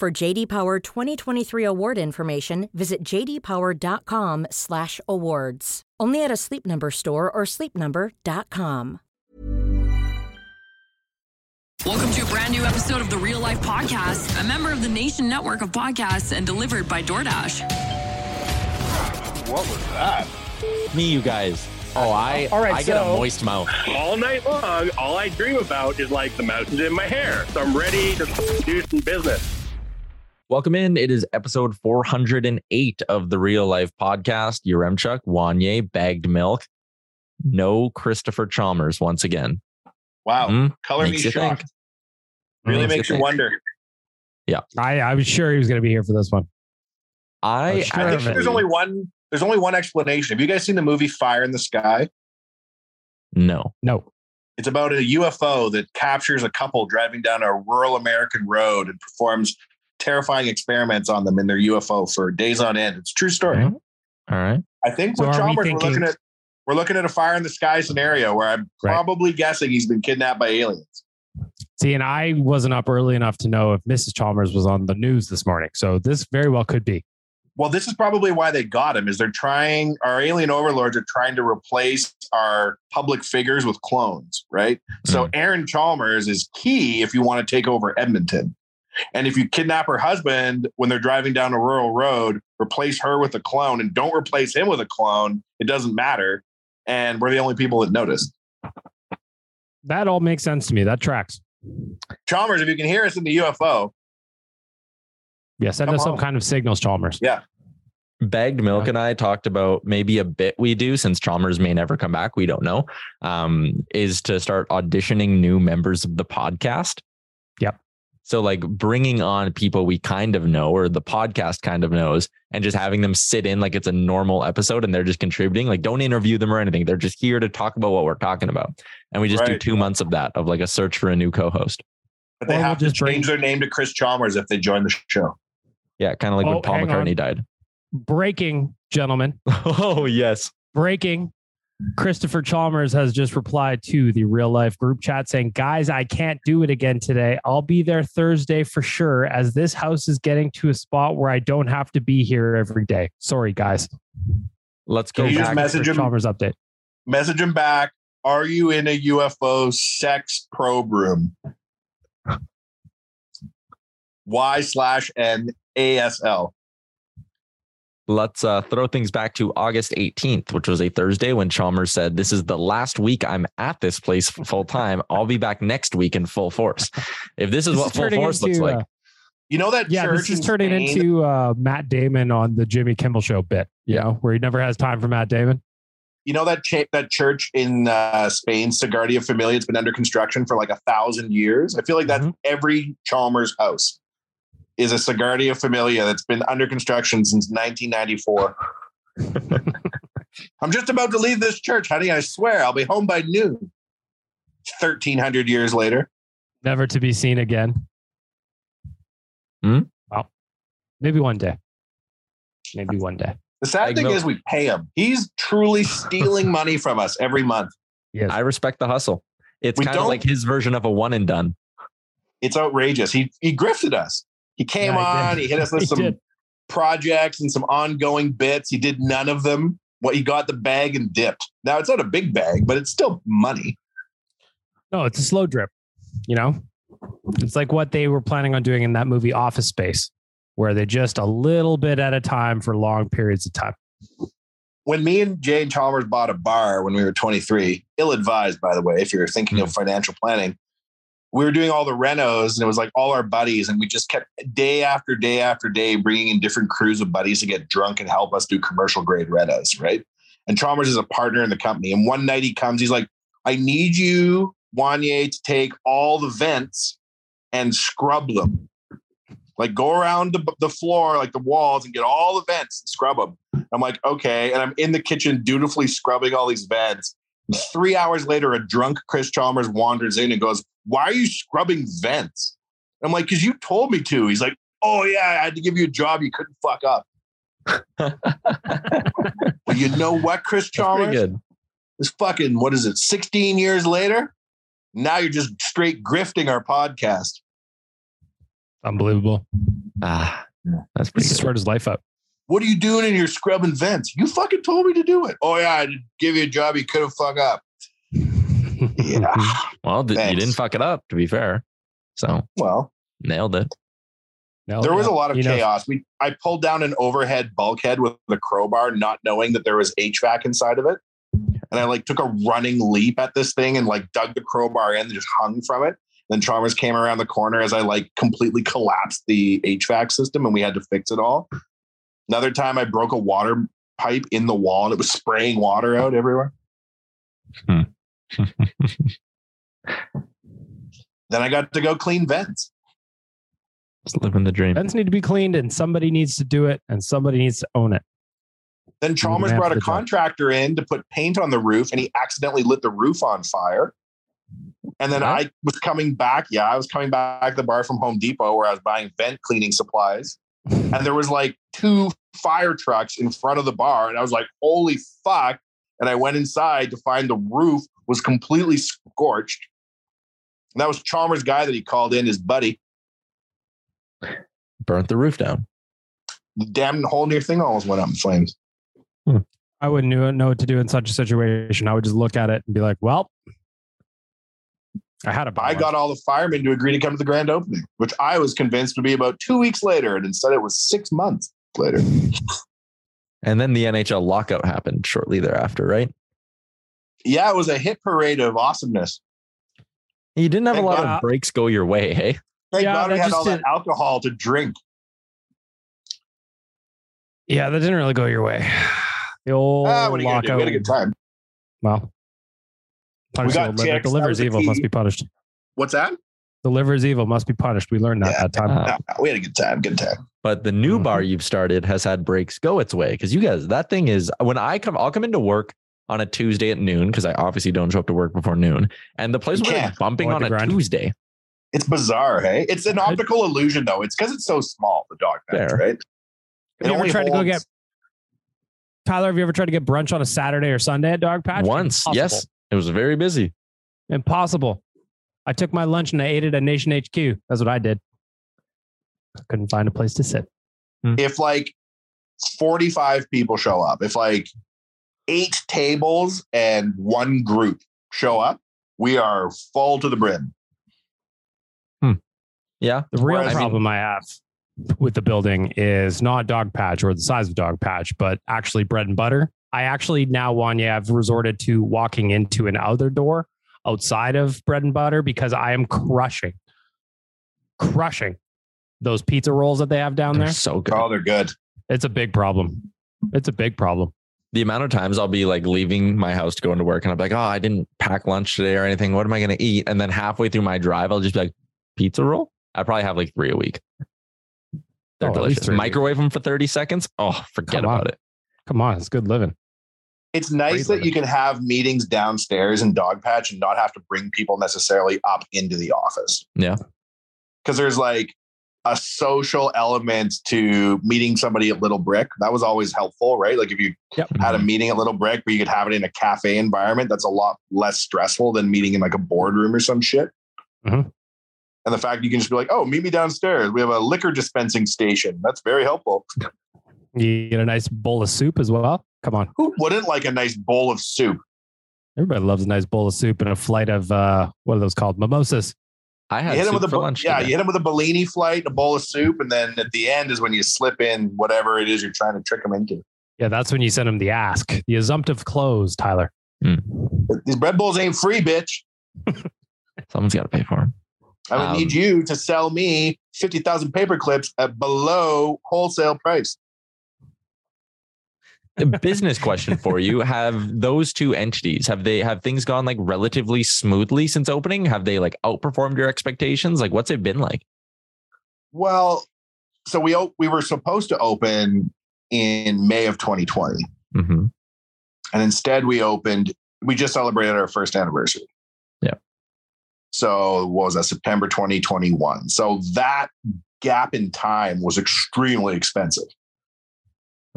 For JD Power 2023 award information, visit jdpower.com/awards. Only at a Sleep Number store or sleepnumber.com. Welcome to a brand new episode of the Real Life Podcast, a member of the Nation Network of Podcasts and delivered by DoorDash. What was that? Me, you guys. Oh, I, All right, I get a so- moist mouth. All night long, all I dream about is like the mountains in my hair. So I'm ready to do some business. Welcome in. It is episode 408 of the Real Life Podcast. Yaremchuk, Wanye, Bagged Milk. No Christopher Chalmers once again. Wow. Hmm? Color me Makes you shocked. think. Really Makes makes you you think. wonder. Yeah. I, I was sure he was going to be here for this one. I, Oh, sure. I think there's only one. There's only one explanation. Have you guys seen the movie Fire in the Sky? no. No. It's about a UFO that captures a couple driving down a rural American road and performs terrifying experiments on them in their UFO for days on end. It's a true story. Mhm. All right. I think So with are we Chalmers, we're looking at we're looking at a fire in the sky scenario where I'm Right. probably guessing he's been kidnapped by aliens. See, and I wasn't up early enough to know if Mrs. Chalmers was on the news this morning. So this very well could be. Well, this is probably why they got him. Is they're trying our alien overlords are trying to replace our public figures with clones, right? So Aaron Chalmers is key if you want to take over Edmonton. And if you kidnap her husband when they're driving down a rural road, replace her with a clone and don't replace him with a clone, it doesn't matter. And we're the only people that noticed. That all makes sense to me. That tracks. Chalmers, if you can hear us in the UFO, Yeah, send Come us some kind of signals, Chalmers. Yeah. Bagged Milk and I talked about maybe a bit we do since Chalmers may never come back. We don't know. Um, is to start auditioning new members of the podcast. Yep. So like bringing on people we kind of know or the podcast kind of knows and just having them sit in like it's a normal episode and they're just contributing. Like don't interview them or anything. They're just here to talk about what we're talking about. And we just do two months of that of like a search for a new co-host. but they Or we'll have to just bring- change their name to Chris Chalmers if they join the show. Yeah, kind of like Oh, when Paul hang on. McCartney died. Breaking, gentlemen. oh yes. Breaking. Christopher Chalmers has just replied to the real life group chat saying, Guys, I can't do it again today. I'll be there Thursday for sure, as this house is getting to a spot where I don't have to be here every day. Sorry, guys. Let's go you just back. message Christopher him? Chalmers update. Message him back. Are you in a UFO sex probe room? Y slash N A S L. Let's uh, throw things back to August 18th, which was a Thursday when Chalmers said, This is the last week I'm at this place full time. I'll be back next week in full force. If this is This what is full turning force looks like, uh, You know that Yeah, church this is in turning Spain- into uh, Matt Damon on the Jimmy Kimmel Show bit. You know, where he never has time for Matt Damon. you know that cha- that church in uh, Spain, Sagrada Familia. It's been under construction for like a thousand years. I feel like that's Mhm. every Chalmers house is a Sagrada Familia that's been under construction since 1994. I'm just about to leave this church, honey. I swear I'll be home by noon. 1300 years later. Never to be seen again. Hmm? Well, maybe one day. Maybe one day. The sad Egg thing milk. is, we pay him. He's truly stealing money from us every month. Yes. I respect the hustle. It's kind of like his version of a one and done. It's outrageous. He he grifted us. He came Yeah, on. did. He hit us with some did. projects and some ongoing bits. He did none of them. What he got the bag and dipped. Now it's not a big bag, but it's still money. No, it's a slow drip. You know, it's like what they were planning on doing in that movie Office Space, where they just a little bit at a time for long periods of time. When me and Jane Chalmers bought a bar when we were 23, ill advised, by the way, if you're thinking of hmm. financial planning, we were doing all the renos and it was like all our buddies. And we just kept day after day after day bringing in different crews of buddies to get drunk and help us do commercial grade renos, right? And Chalmers is a partner in the company. And one night he comes, he's like, I need you, Wanye, to take all the vents and scrub them. Like go around the, the floor, like the walls, and get all the vents and scrub them. I'm like, okay. And I'm in the kitchen dutifully scrubbing all these vents. Three hours later, a drunk Chris Chalmers wanders in and goes, Why are you scrubbing vents? I'm like, Because you told me to. He's like, Oh, yeah, I had to give you a job you couldn't fuck up. well, you know what, Chris That's Chalmers? good. This fucking, what is it, 16 years later? Now you're just straight grifting our podcast. Unbelievable. Ah, that's He pretty good. sweat his life up. What are you doing in your scrubbing vents? You fucking told me to do it. Oh, yeah, I did give you a job you couldn't fuck up. Yeah. Well, th- you didn't fuck it up, to be fair. So well, nailed it. No, there was no, a lot of you know, chaos. We I pulled down an overhead bulkhead with a crowbar, not knowing that there was HVAC inside of it. And I like took a running leap at this thing and like dug the crowbar in and just hung from it. Then Chalmers came around the corner as I like completely collapsed the HVAC system and we had to fix it all. Another time I broke a water pipe in the wall and it was spraying water out everywhere. Hmm. Then I got to go clean vents. Just living the dream. Vents need to be cleaned, and somebody needs to do it, and somebody needs to own it. Then Chalmers brought a the job. contractor in to put paint on the roof and he accidentally lit the roof on fire. And then What? I was coming back. Yeah, I was coming back to the bar from Home Depot where I was buying vent cleaning supplies. And there was like two fire trucks in front of the bar. And I was like, holy fuck. And I went inside to find the roof was completely scorched. And that was Chalmers' guy that he called in, his buddy. Burnt the roof down. The damn whole near thing almost went up in flames. Hmm. I wouldn't know know what to do in such a situation. I would just look at it and be like, "Well, I had a buy I got all the firemen to agree to come to the grand opening, which I was convinced would be about two weeks later, and instead it was six months later. And then the NHL lockout happened shortly thereafter, right? Yeah, it was a hit parade of awesomeness. You didn't have Thank a lot God. of breaks go your way, hey? Thank Yeah, God we had just all that did- alcohol to drink. yeah, that didn't really go your way. The old Ah, what are you gonna do? lockout. We had a good time. Well, punish the got old liver. The that liver's evil must be punished. What's that? The liver's evil must be punished. We learned that Yeah. that time. Uh, No, no, we had a good time. Good time. But the new Mhm. bar you've started has had breaks go its way because you guys, that thing is when I come, I'll come into work on a Tuesday at noon because I obviously don't show up to work before noon, and the place was will be bumping on a the grind. Tuesday. It's bizarre, hey? It's an optical illusion, though. It's because it's so small, the dog patch, Fair. right? Have It you ever only tried to go holds- get Tyler? Have you ever tried to get brunch on a Saturday or Sunday at Dog Patch? Once, Impossible. yes, it was very busy. Impossible. I took my lunch and I ate it at Nation HQ. That's what I did. I couldn't find a place to sit. Hmm. if like 45 people show up, if like eight tables and one group show up, we are full to the brim. Hmm. Yeah, The real Whereas- problem I have with the building is not dog patch or the size of dog patch, but actually bread and butter. I actually now, Wanya, I've resorted to walking into an other door outside of bread and butter because I am crushing, crushing those pizza rolls that they have down They're there. so good. Oh, they're good. It's a big problem. It's a big problem. The amount of times I'll be like leaving my house to go into work and I'm like, oh, I didn't pack lunch today or anything. What am I going to eat? And then halfway through my drive, I'll just be like, pizza roll? I probably have like three a week. They're Oh, delicious. three a week. Microwave them for 30 seconds. Oh, forget Come on. about it. Come on, it's good living. It's nice Great that you can have meetings downstairs in Dogpatch and not have to bring people necessarily up into the office. Yeah. Because there's like a social element to meeting somebody at Little Brick. That was always helpful, right? Like if you Yep. had a meeting at Little Brick, but you could have it in a cafe environment, that's a lot less stressful than meeting in like a boardroom or some shit. Mhm. And the fact you can just be like, oh, meet me downstairs. We have a liquor dispensing station. That's very helpful. You get a nice bowl of soup as well. Come on. Who wouldn't like a nice bowl of soup? Everybody loves a nice bowl of soup and a flight of uh what are those called? Mimosas. I You hit him with a for lunch. yeah, today. you hit him with a Bellini flight, a bowl of soup, and then at the end is when you slip in whatever it is you're trying to trick him into. Yeah, that's when you send him the ask, the assumptive close, Tyler. These bread bowls ain't free, bitch. Someone's got to pay for them. I would Um, need you to sell me fifty thousand paper clips at below wholesale price. A business question for you: Have those two entities have they have things gone like relatively smoothly since opening? Have they like outperformed your expectations? Like, what's it been like? Well, so we we were supposed to open in May of 2020, Mm-hmm. and instead we opened. We just celebrated our first anniversary. Yeah. So what was that? September 2021. So that gap in time was extremely expensive.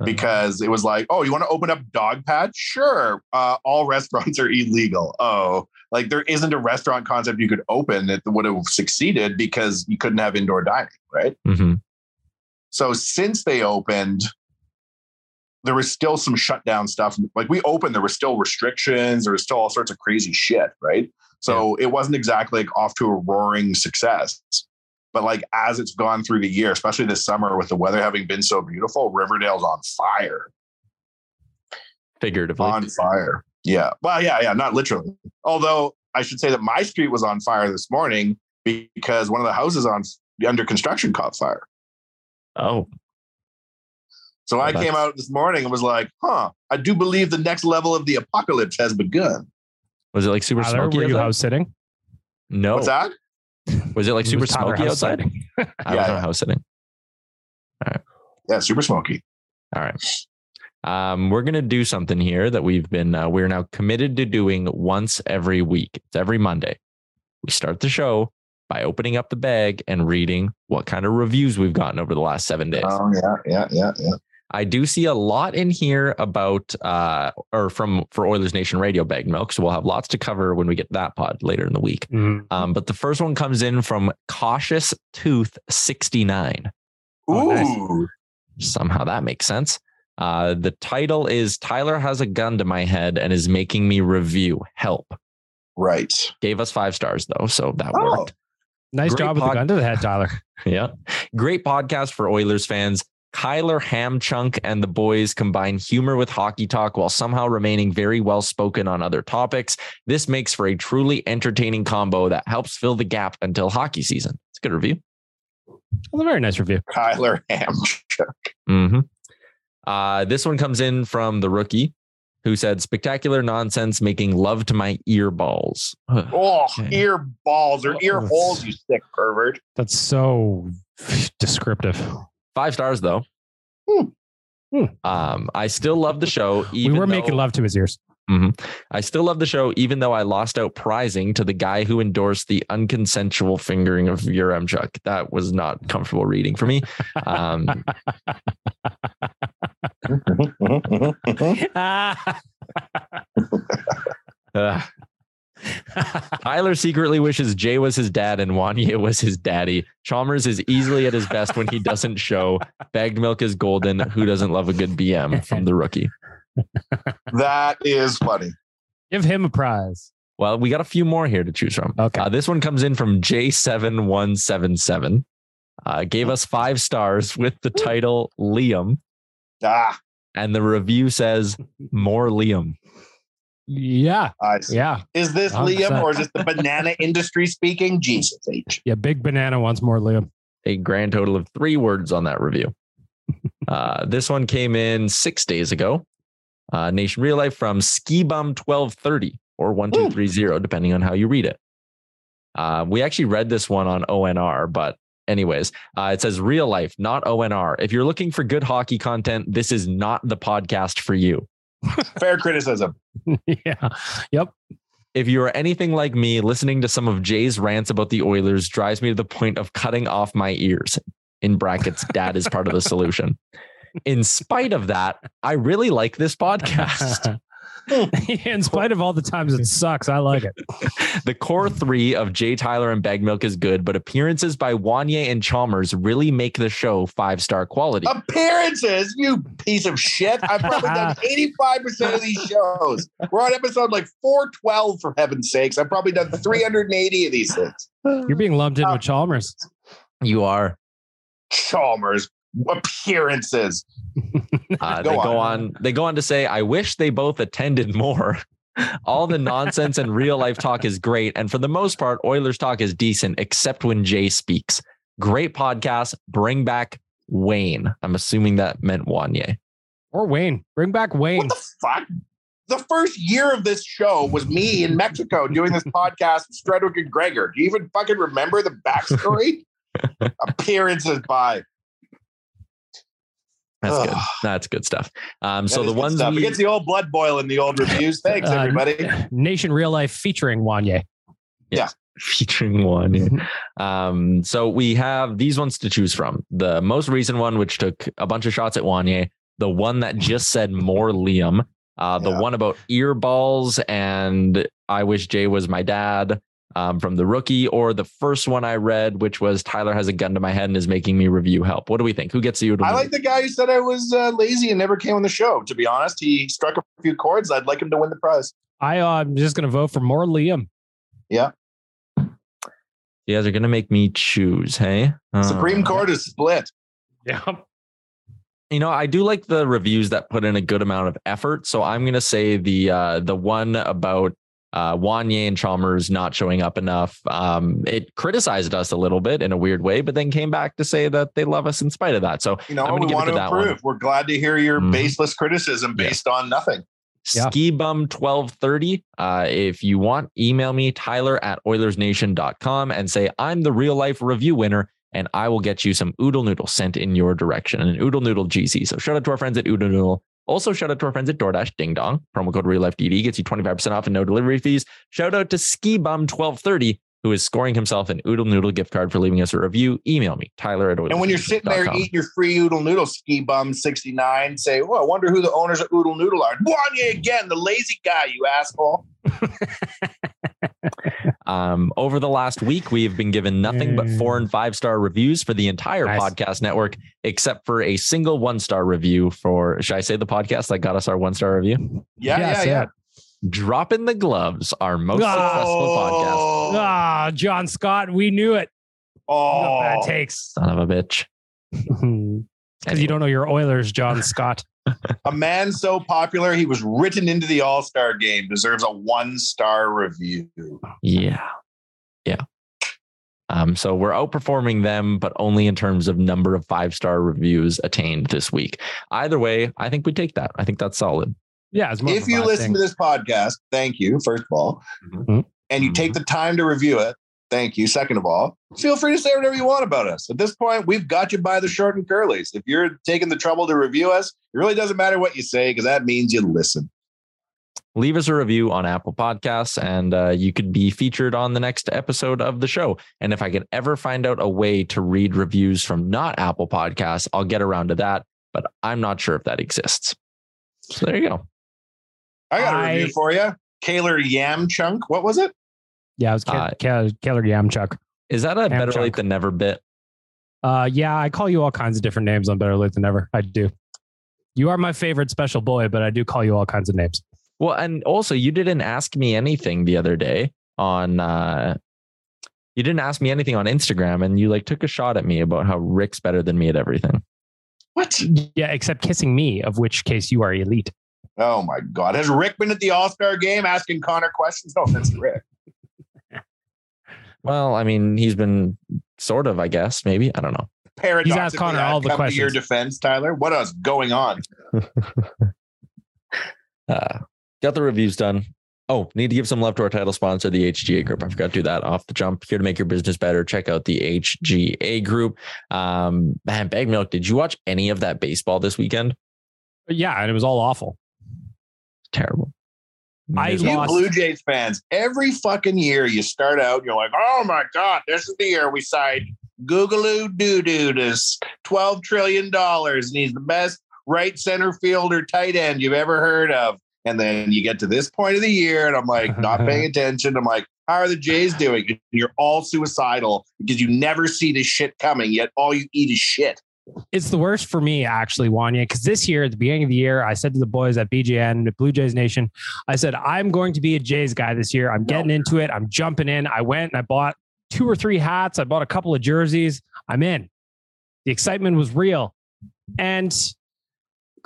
Because it was like, oh, you want to open up Dog Patch? Sure. Uh, all restaurants are illegal. Oh, like there isn't a restaurant concept you could open that would have succeeded because you couldn't have indoor dining, right? Mm-hmm. So since they opened, there was still some shutdown stuff. Like we opened, there were still restrictions, there was still all sorts of crazy shit, right? So it wasn't exactly like off to a roaring success. But like as it's gone through the year, especially this summer with the weather having been so beautiful, Riverdale's on fire. Figuratively, On fire. Yeah. Well, yeah, yeah, not literally. Although I should say that my street was on fire this morning because one of the houses on under construction caught fire. oh, So Well, I came out this morning and was like, huh, I do believe the next level of the apocalypse has begun. was it like super Tyler, smoky? were you house sitting? No, What's that? Was it like super smoky outside? sitting? I Yeah, was yeah. not house sitting. Yeah, super smoky. All right. Um, we're gonna do something here that we've been uh, we're now committed to doing once every week. It's every Monday. We start the show by opening up the bag and reading what kind of reviews we've gotten over the last seven days. Oh yeah, yeah, yeah, yeah. I do see a lot in here about uh or from for Oilers Nation Radio Bag Milk. So we'll have lots to cover when we get that pod later in the week. Mhm. Um, but the first one comes in from Cautious Tooth 69. Oh, nice. Ooh, Somehow that makes sense. Uh, the title is Tyler has a gun to my head and is making me review. Help. right. Gave us five stars though, so that Oh. worked. Nice Great job with the gun to the head, Tyler. Yeah. Great podcast for Oilers fans. Kyler Hamchunk and the boys combine humor with hockey talk while somehow remaining very well spoken on other topics. This makes for a truly entertaining combo that helps fill the gap until hockey season. It's a good review. That's a very nice review. Kyler Hamchuk. hmm Uh, this one comes in from the rookie who said, Spectacular nonsense making love to my ear balls. Oh, Okay. ear balls or ear Oh, holes, you sick pervert. That's so descriptive. Five stars though. Hmm. Hmm. Um, I still love the show. Even we were though- making love to his ears. I still love the show, even though I lost out prizing to the guy who endorsed the unconsensual fingering of Yaremchuk. That was not comfortable reading for me. Um, uh, Tyler secretly wishes Jay was his dad and Wanye was his daddy. Chalmers is easily at his best when he doesn't show. Bagged milk is golden. Who doesn't love a good BM from the rookie? that is funny. Give him a prize. Well, we got a few more here to choose from. Okay. Uh, this one comes in from J7177. Uh, gave us five stars with the title Liam, Ah, and the review says more Liam. Yeah. I see. Yeah. Is this 100%. Liam or is this the banana industry speaking? Jesus H. Yeah. Big banana once more Liam. a grand total of three words on that review. Uh, this one came in six days ago. Uh, Nation Real Life from Skibum 1230 or 1230, depending on how you read it. Uh, we actually read this one on ONR, but anyways, uh, it says real life, not ONR. If you're looking for good hockey content, this is not the podcast for you. Fair criticism. yeah. Yep. If you are anything like me, listening to some of Jay's rants about the Oilers drives me to the point of cutting off my ears. In brackets, dad is part of the solution. In spite of that, I really like this podcast. In spite of all the times it sucks, I like it. the core three of Jay Tyler and Bag Milk is good, but appearances by Wanye and Chalmers really make the show five star quality. Appearances, you piece of shit. I've probably done 85% of these shows. We're on episode like 412, for heaven's sakes. I've probably done 380 of these things. You're being lumped in with uh, Chalmers. You are. Chalmers appearances. Uh, they go on. They go on to say, "I wish they both attended more." All the nonsense and real life talk is great, and for the most part, Oilers talk is decent, except when Jay speaks. Great podcast. Bring back Wayne. I'm assuming that meant Wanye or Wayne. Bring back Wayne. What the fuck? The first year of this show was me in Mexico doing this podcast with Strudwick and Gregor. Do you even fucking remember the backstory? Appearances by that's Ugh. good. That's good stuff. Um, so the ones stuff. we, it gets the old blood boil in the old reviews. Thanks, Uh, everybody. Nation Real Life featuring Wanye. Yeah. Featuring one. Um, so we have these ones to choose from. The most recent one, which took a bunch of shots at Wanye, the one that just said more Liam, uh, the Yeah. one about earballs and I wish Jay was my dad um, from the rookie, or the first one I read, which was Tyler has a gun to my head and is making me review help. What do we think? Who gets you? I like the guy who said I was uh, lazy and never came on the show. To be honest, he struck a few chords. I'd like him to win the prize. I, uh, I'm just going to vote for more Liam. Yeah. you guys are gonna make me choose, hey? Supreme Uh, Court is split. Yeah. you know, I do like the reviews that put in a good amount of effort. So I'm gonna say the uh the one about uh Wanye and Chalmers not showing up enough. Um it criticized us a little bit in a weird way, but then came back to say that they love us in spite of that. So You know, I'm gonna we want to improve. We're glad to hear your Mhm. baseless criticism based on nothing. Yeah. Ski Bum 1230. Uh, if you want, email me, Tyler at OilersNation.com and say, I'm the real life review winner, and I will get you some Oodle Noodle sent in your direction. And an Oodle Noodle GC. So shout out to our friends at Oodle Noodle. Also, shout out to our friends at DoorDash Ding Dong. Promo code Real Life DD gets you 25% off and no delivery fees. Shout out to Ski Bum 1230, who is scoring himself an Oodle Noodle gift card for leaving us a review. Email me, Tyler at And when you're sitting there OilersNation.com. eating your free Oodle Noodle ski bum 69, say, well, I wonder who the owners of Oodle Noodle are. Wanye again, the lazy guy, you asshole. Um, over the last week, we have been given nothing but four and five star reviews for the entire Nice. podcast network, except for a single one star review for, should I say the podcast that got us our one star review? Yeah, Yes, yeah, yeah. Drop in the gloves, our most successful podcast. Oh, Ah, John Scott, we knew it. Oh. bad takes. Son of a bitch. Because you don't know your Oilers, John Scott. a man so popular he was written into the All Star game deserves a one star review. Yeah. Yeah. Um, so we're outperforming them, but only in terms of number of five star reviews attained this week. Either way, I think we take that. I think that's solid. Yeah, it's more If you listen thing. to this podcast, thank you, first of all, Mhm. and you take the time to review it. Thank you. Second of all, feel free to say whatever you want about us. At this point, we've got you by the short and curlies. If you're taking the trouble to review us, it really doesn't matter what you say because that means you listen. leave us a review on Apple Podcasts and uh, you could be featured on the next episode of the show. And if I can ever find out a way to read reviews from not Apple Podcasts, I'll get around to that, but I'm not sure if that exists. So there you go. I got a I- review for you. Kaler Yam Chunk. What was it? Yeah, it was Ke- Uh, Ke- Keller Yamchuk. Is that a Ham better chunk. late than never bit? Uh, yeah, I call you all kinds of different names on Better Late Than Never. I do. You are my favorite special boy, but I do call you all kinds of names. Well, and also you didn't ask me anything the other day on uh you didn't ask me anything on Instagram and you like took a shot at me about how Rick's better than me at everything. What? Yeah, except kissing me, of which case you are elite. Oh my God. Has Rick been at the All Star game asking Connor questions? No offense to Rick. Well, I mean, he's been sort of, I guess. Maybe I don't know. Paradoxically, asked Connor I'd all the come to Your defense, Tyler. What else going on? Uh, got the reviews done. Oh, need to give some love to our title sponsor, the HGA Group. I forgot to do that off the jump. Here to make your business better. Check out the HGA Group. Um, man, Bag Milk, did you watch any of that baseball this weekend? Yeah, and it was all awful. Terrible. I You lost- Blue Jays fans, every fucking year you start out, you're like, oh my God, this is the year we signed Googaloo Doo Doo to s- $12 trillion. And he's the best right center fielder tight end you've ever heard of. And then you get to this point of the year, and I'm like, not paying attention. I'm like, how are the Jays doing? And you're all suicidal because you never see this shit coming, yet all you eat is shit. It's the worst for me, actually, Wanya, because this year, at the beginning of the year, I said to the boys at BGN, Blue Jays Nation, I said, I'm going to be a Jays guy this year. I'm getting into it. I'm jumping in. I went and I bought two or three hats. I bought a couple of jerseys. I'm in. The excitement was real. And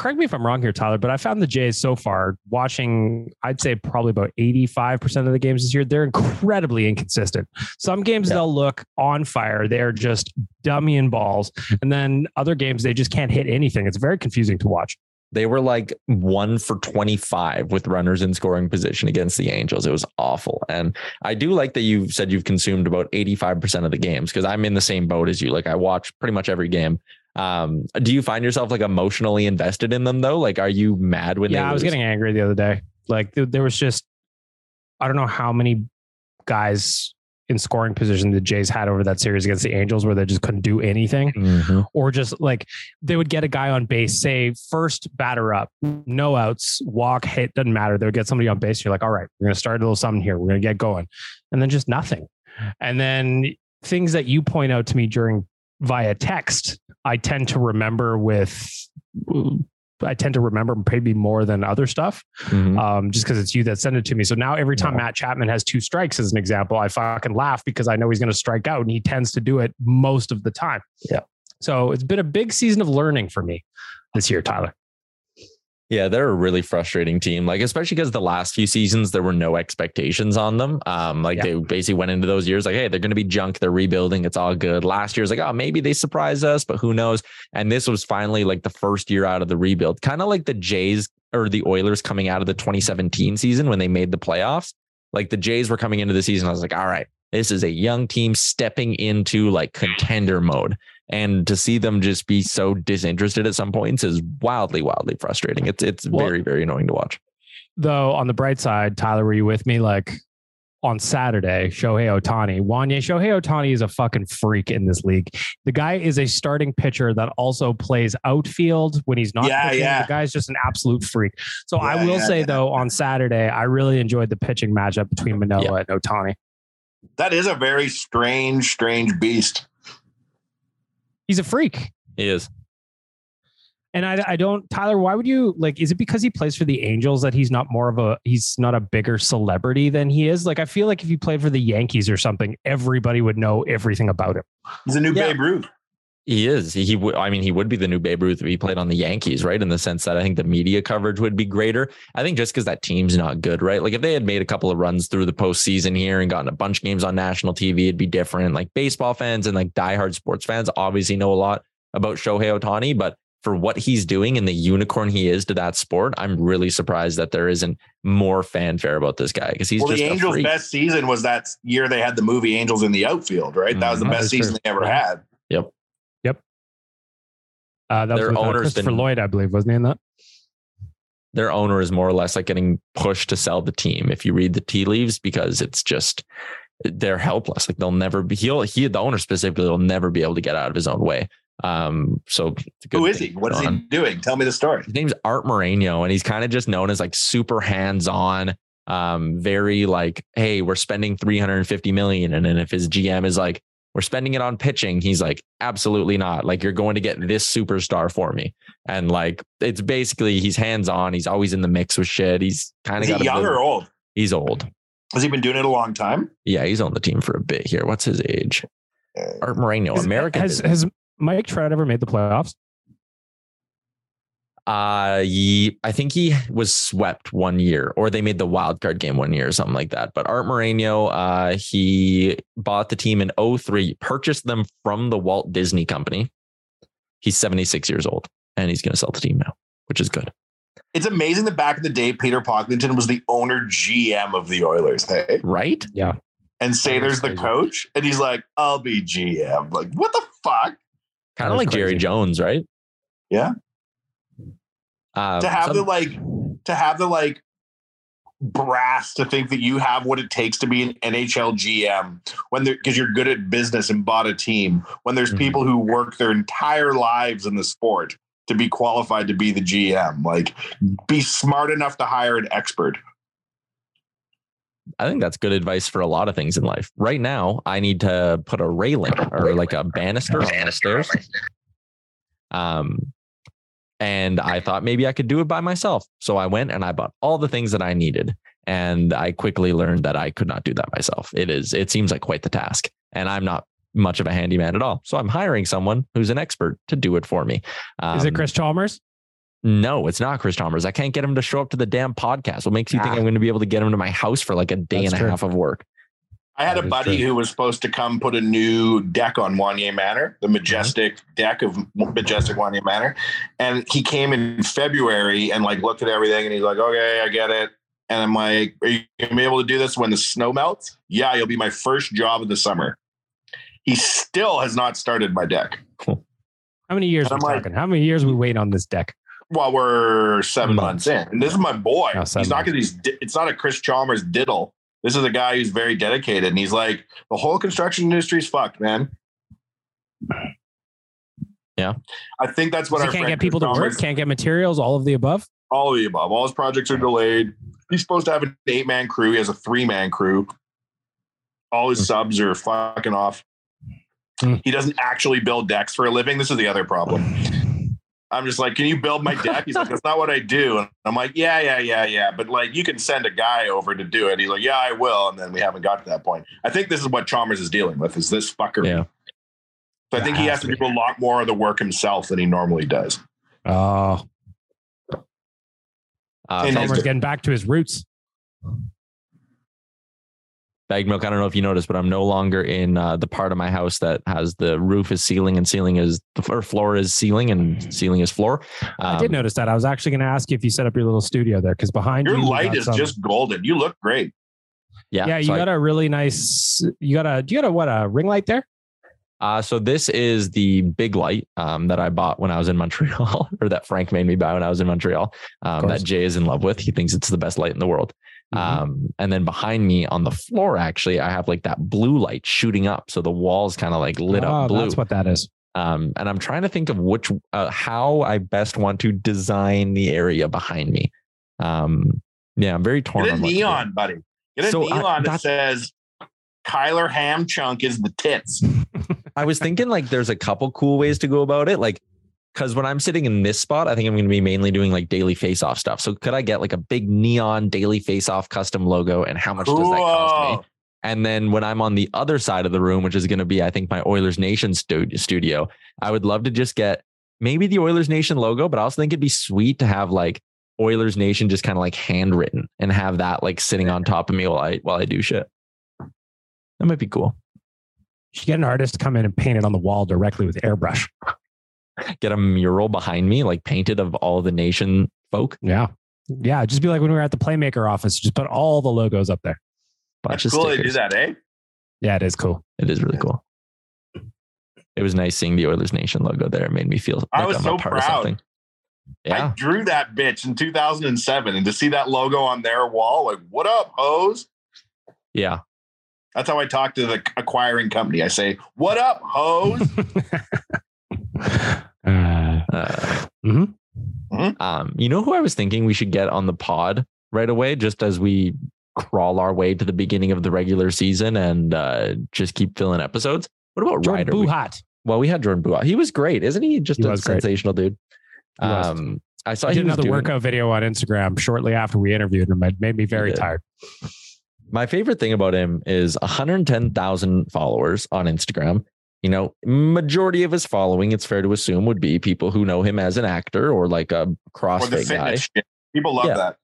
correct me if I'm wrong here, Tyler, but I found the Jays so far watching, I'd say probably about 85% of the games this year, they're incredibly inconsistent. Some games Yeah. they'll look on fire. They're just dummy dummying balls. And then other games, they just can't hit anything. It's very confusing to watch. They were like one for 25 with runners in scoring position against the Angels. It was awful. And I do like that you said you've consumed about 85% of the games because I'm in the same boat as you. Like I watch pretty much every game. Um, do you find yourself like emotionally invested in them though? Like, are you mad when they yeah, I was getting angry the other day. Like th- there was just, I don't know how many guys in scoring position the Jays had over that series against the Angels where they just couldn't do anything. Mhm. or just like they would get a guy on base, say first batter up, no outs, walk, hit, doesn't matter. They would get somebody on base. You're like, all right, we're going to start a little something here. We're going to get going. And then just nothing. And then things that you point out to me during via text, I tend to remember with, I tend to remember maybe more than other stuff Mhm. um, just because it's you that sent it to me. So now every time No. Matt Chapman has two strikes, as an example, I fucking laugh because I know he's going to strike out, and he tends to do it most of the time. Yeah. So it's been a big season of learning for me this year, Tyler. Yeah, they're a really frustrating team. Like, especially because the last few seasons there were no expectations on them. Um, like Yeah. they basically went into those years like, hey, they're going to be junk. They're rebuilding. It's all good. Last year was like, oh, maybe they surprise us, but who knows? And this was finally like the first year out of the rebuild, kind of like the Jays or the Oilers coming out of the 2017 season when they made the playoffs. Like the Jays were coming into the season, I was like, all right, this is a young team stepping into like contender mode. And to see them just be so disinterested at some points is wildly, wildly frustrating. It's it's Well- very, very annoying to watch. Though on the bright side, Tyler, were you with me? Like on Saturday, Shohei Ohtani, Wanye, Shohei Ohtani is a fucking freak in this league. The guy is a starting pitcher that also plays outfield when he's not. Yeah, pitching. yeah. The guy's just an absolute freak. So I will yeah, say yeah. though, on Saturday, I really enjoyed the pitching matchup between Manoah and Ohtani. That is a very strange, strange beast. He's a freak. He is. And I, I don't, Tyler, why would you like, is it because he plays for the Angels that he's not more of a, he's not a bigger celebrity than he is? Like, I feel like if he played for the Yankees or something, everybody would know everything about him. He's a new Yeah. Babe Ruth. He is. He, would. I mean, he would be the new Babe Ruth if he played on the Yankees, right? In the sense that I think the media coverage would be greater. I think just because that team's not good, right? Like if they had made a couple of runs through the postseason here and gotten a bunch of games on national TV, it'd be different. Like baseball fans and like diehard sports fans obviously know a lot about Shohei Ohtani, but for what he's doing and the unicorn he is to that sport, I'm really surprised that there isn't more fanfare about this guy because he's well, just the Angels' freak. best season was that year they had the movie Angels in the Outfield, right? That was the Mhm. Best season true. they ever had. Uh, that Their was with, uh, owner's Christopher been- Lloyd, I believe, wasn't he in that? their owner is more or less like getting pushed to sell the team if you read the tea leaves because it's just they're helpless like they'll never be he'll he the owner specifically will never be able to get out of his own way um so good Who is he? What is going he doing? Tell me the story. his name's art moreno and he's kind of just known as like super hands-on um very like hey we're spending 350 million and then if his gm is like we're spending it on pitching. He's like absolutely not. Like you're going to get this superstar for me. And like it's basically he's hands-on. He's always in the mix with shit. He's kind of he young bit- or old? he's old. Has he been doing it a long time? yeah he's on the team for a bit here. What's his age? Uh, Art moreno american Has, has Mike Trout ever made the playoffs? Uh, he, I think he was swept one year, or they made the wild card game one year, or something like that. But Art Moreno, uh, he bought the team in 03, purchased them from the Walt Disney Company. He's 76 years old, and he's going to sell the team now, which is good. It's amazing that back in the day, Peter Pocklington was the owner GM of the Oilers. Hey, Right? Yeah. And Sather's the coach, and he's like, "I'll be GM." Like, what the fuck? Kind of is like Jerry. Jones, right? Yeah. Uh, to have some- the like, to have the like brass to think that you have what it takes to be an NHL GM when because you're good at business and bought a team. When there's Mhm. people who work their entire lives in the sport to be qualified to be the GM, like, be smart enough to hire an expert. I think that's good advice for a lot of things in life. Right now, I need to put a railing or like a banister on the stairs. Um, and I thought maybe I could do it by myself. So I went and I bought all the things that I needed. And I quickly learned that I could not do that myself. It is, it seems like quite the task. And I'm not much of a handyman at all. So I'm hiring someone who's an expert to do it for me. Is it Um, Chris Chalmers? No, it's not Chris Chalmers. I can't get him to show up to the damn podcast. What makes you think Ah. I'm going to be able to get him to my house for like a day That's and a true. half of work? I had That a buddy true. who was supposed to come put a new deck on Wanye Manor, the mm-hmm. majestic deck of majestic Wanye Manor, and he came in February and like looked at everything and he's like, "Okay, I get it." And I'm like, "Are you gonna be able to do this when the snow melts?" Yeah, you'll be my first job of the summer. He still has not started my deck. How many years And we I'm like- talking? How many years we wait on this deck? While we're seven Months. months in, and this is my boy. Oh, seven he's not gonna. He's, it's not a Chris Chalmers diddle. This is a guy who's very dedicated, and he's like, the whole construction industry's fucked, man. Yeah. I think that's what He our can't get people to work, can't get materials, all of the above. all of the above. All his projects are delayed. He's supposed to have an eight man crew. He has a three man crew. All his Hmm. subs are fucking off. Hmm. He doesn't actually build decks for a living. This is the other problem. I'm just like, can you build my deck? He's like, that's not what I do. And I'm like, yeah, yeah, yeah, yeah. But like, you can send a guy over to do it. He's like, yeah, I will. And then we haven't got to that point. I think this is what Chalmers is dealing with. Is this fucker? Yeah. So I think he has has to to do a lot more of the work himself than he normally does. Oh, Uh, And Chalmers getting back to his roots. Bag milk. I don't know if you noticed, but I'm no longer in uh, the part of my house that has the roof is ceiling and ceiling is or floor is ceiling and ceiling is floor. I did Um, notice that. I was actually going to ask you if you set up your little studio there because behind Your you, we light got is some- just golden. You look great. Yeah. yeah. You so I- got a really nice. You got a. Do you got a what a ring light there? Uh, so this is the big light um, that I bought when I was in Montreal, or that Frank made me buy when I was in Montreal. Um, that Jay is in love with. He thinks it's the best light in the world. Mhm. Um, and then behind me on the floor, actually, I have like that blue light shooting up, so the walls kind of like lit oh, up blue. That's what that is. Um, and I'm trying to think of which, uh, how I best want to design the area behind me. Um, yeah, I'm very torn. Get a on what to neon, buddy. Get a So, neon that that- says Kyler Ham Chunk is the tits. I was thinking like there's a couple cool ways to go about it. Like, because when I'm sitting in this spot, I think I'm going to be mainly doing like daily face off stuff. So could I get like a big neon daily face off custom logo? And how much does that cost me? And then when I'm on the other side of the room, which is going to be, I think, my Oilers Nation stu- studio, I would love to just get maybe the Oilers Nation logo, but I also think it'd be sweet to have like Oilers Nation just kind of like handwritten and have that like sitting on top of me while I while I do shit. That might be cool. You should get an artist to come in and paint it on the wall directly with airbrush. Get a mural behind me, like painted of all the nation folk. Yeah. Yeah. Just be like when we were at the Playmaker office, just put all the logos up there. Bunch That's of cool they do that, eh? Yeah, it is cool. It is really cool. It was nice seeing the Oilers Nation logo there. It made me feel like I was I'm so a part of proud. something. I drew that bitch in 2007, and to see that logo on their wall, like, what up, hoes? Yeah. That's how I talk to the acquiring company. I say, "What up, hoes?" Uh, Uh, mhm. Um, you know who I was thinking we should get on the pod right away, just as we crawl our way to the beginning of the regular season and uh, just keep filling episodes. What about Jordan Ryder? We- Buhat. well, we had Jordan Buhat. He was great, isn't he? Just He a was great. sensational dude. Um, I saw I he did was another doing, workout video on Instagram shortly after we interviewed him. It made me very did. tired. My favorite thing about him is 110,000 followers on Instagram, you know, majority of his following, it's fair to assume, would be people who know him as an actor or like a CrossFit guy. shit. People love Yeah. that.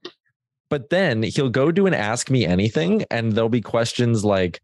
But then he'll go do an ask me anything, and there'll be questions like,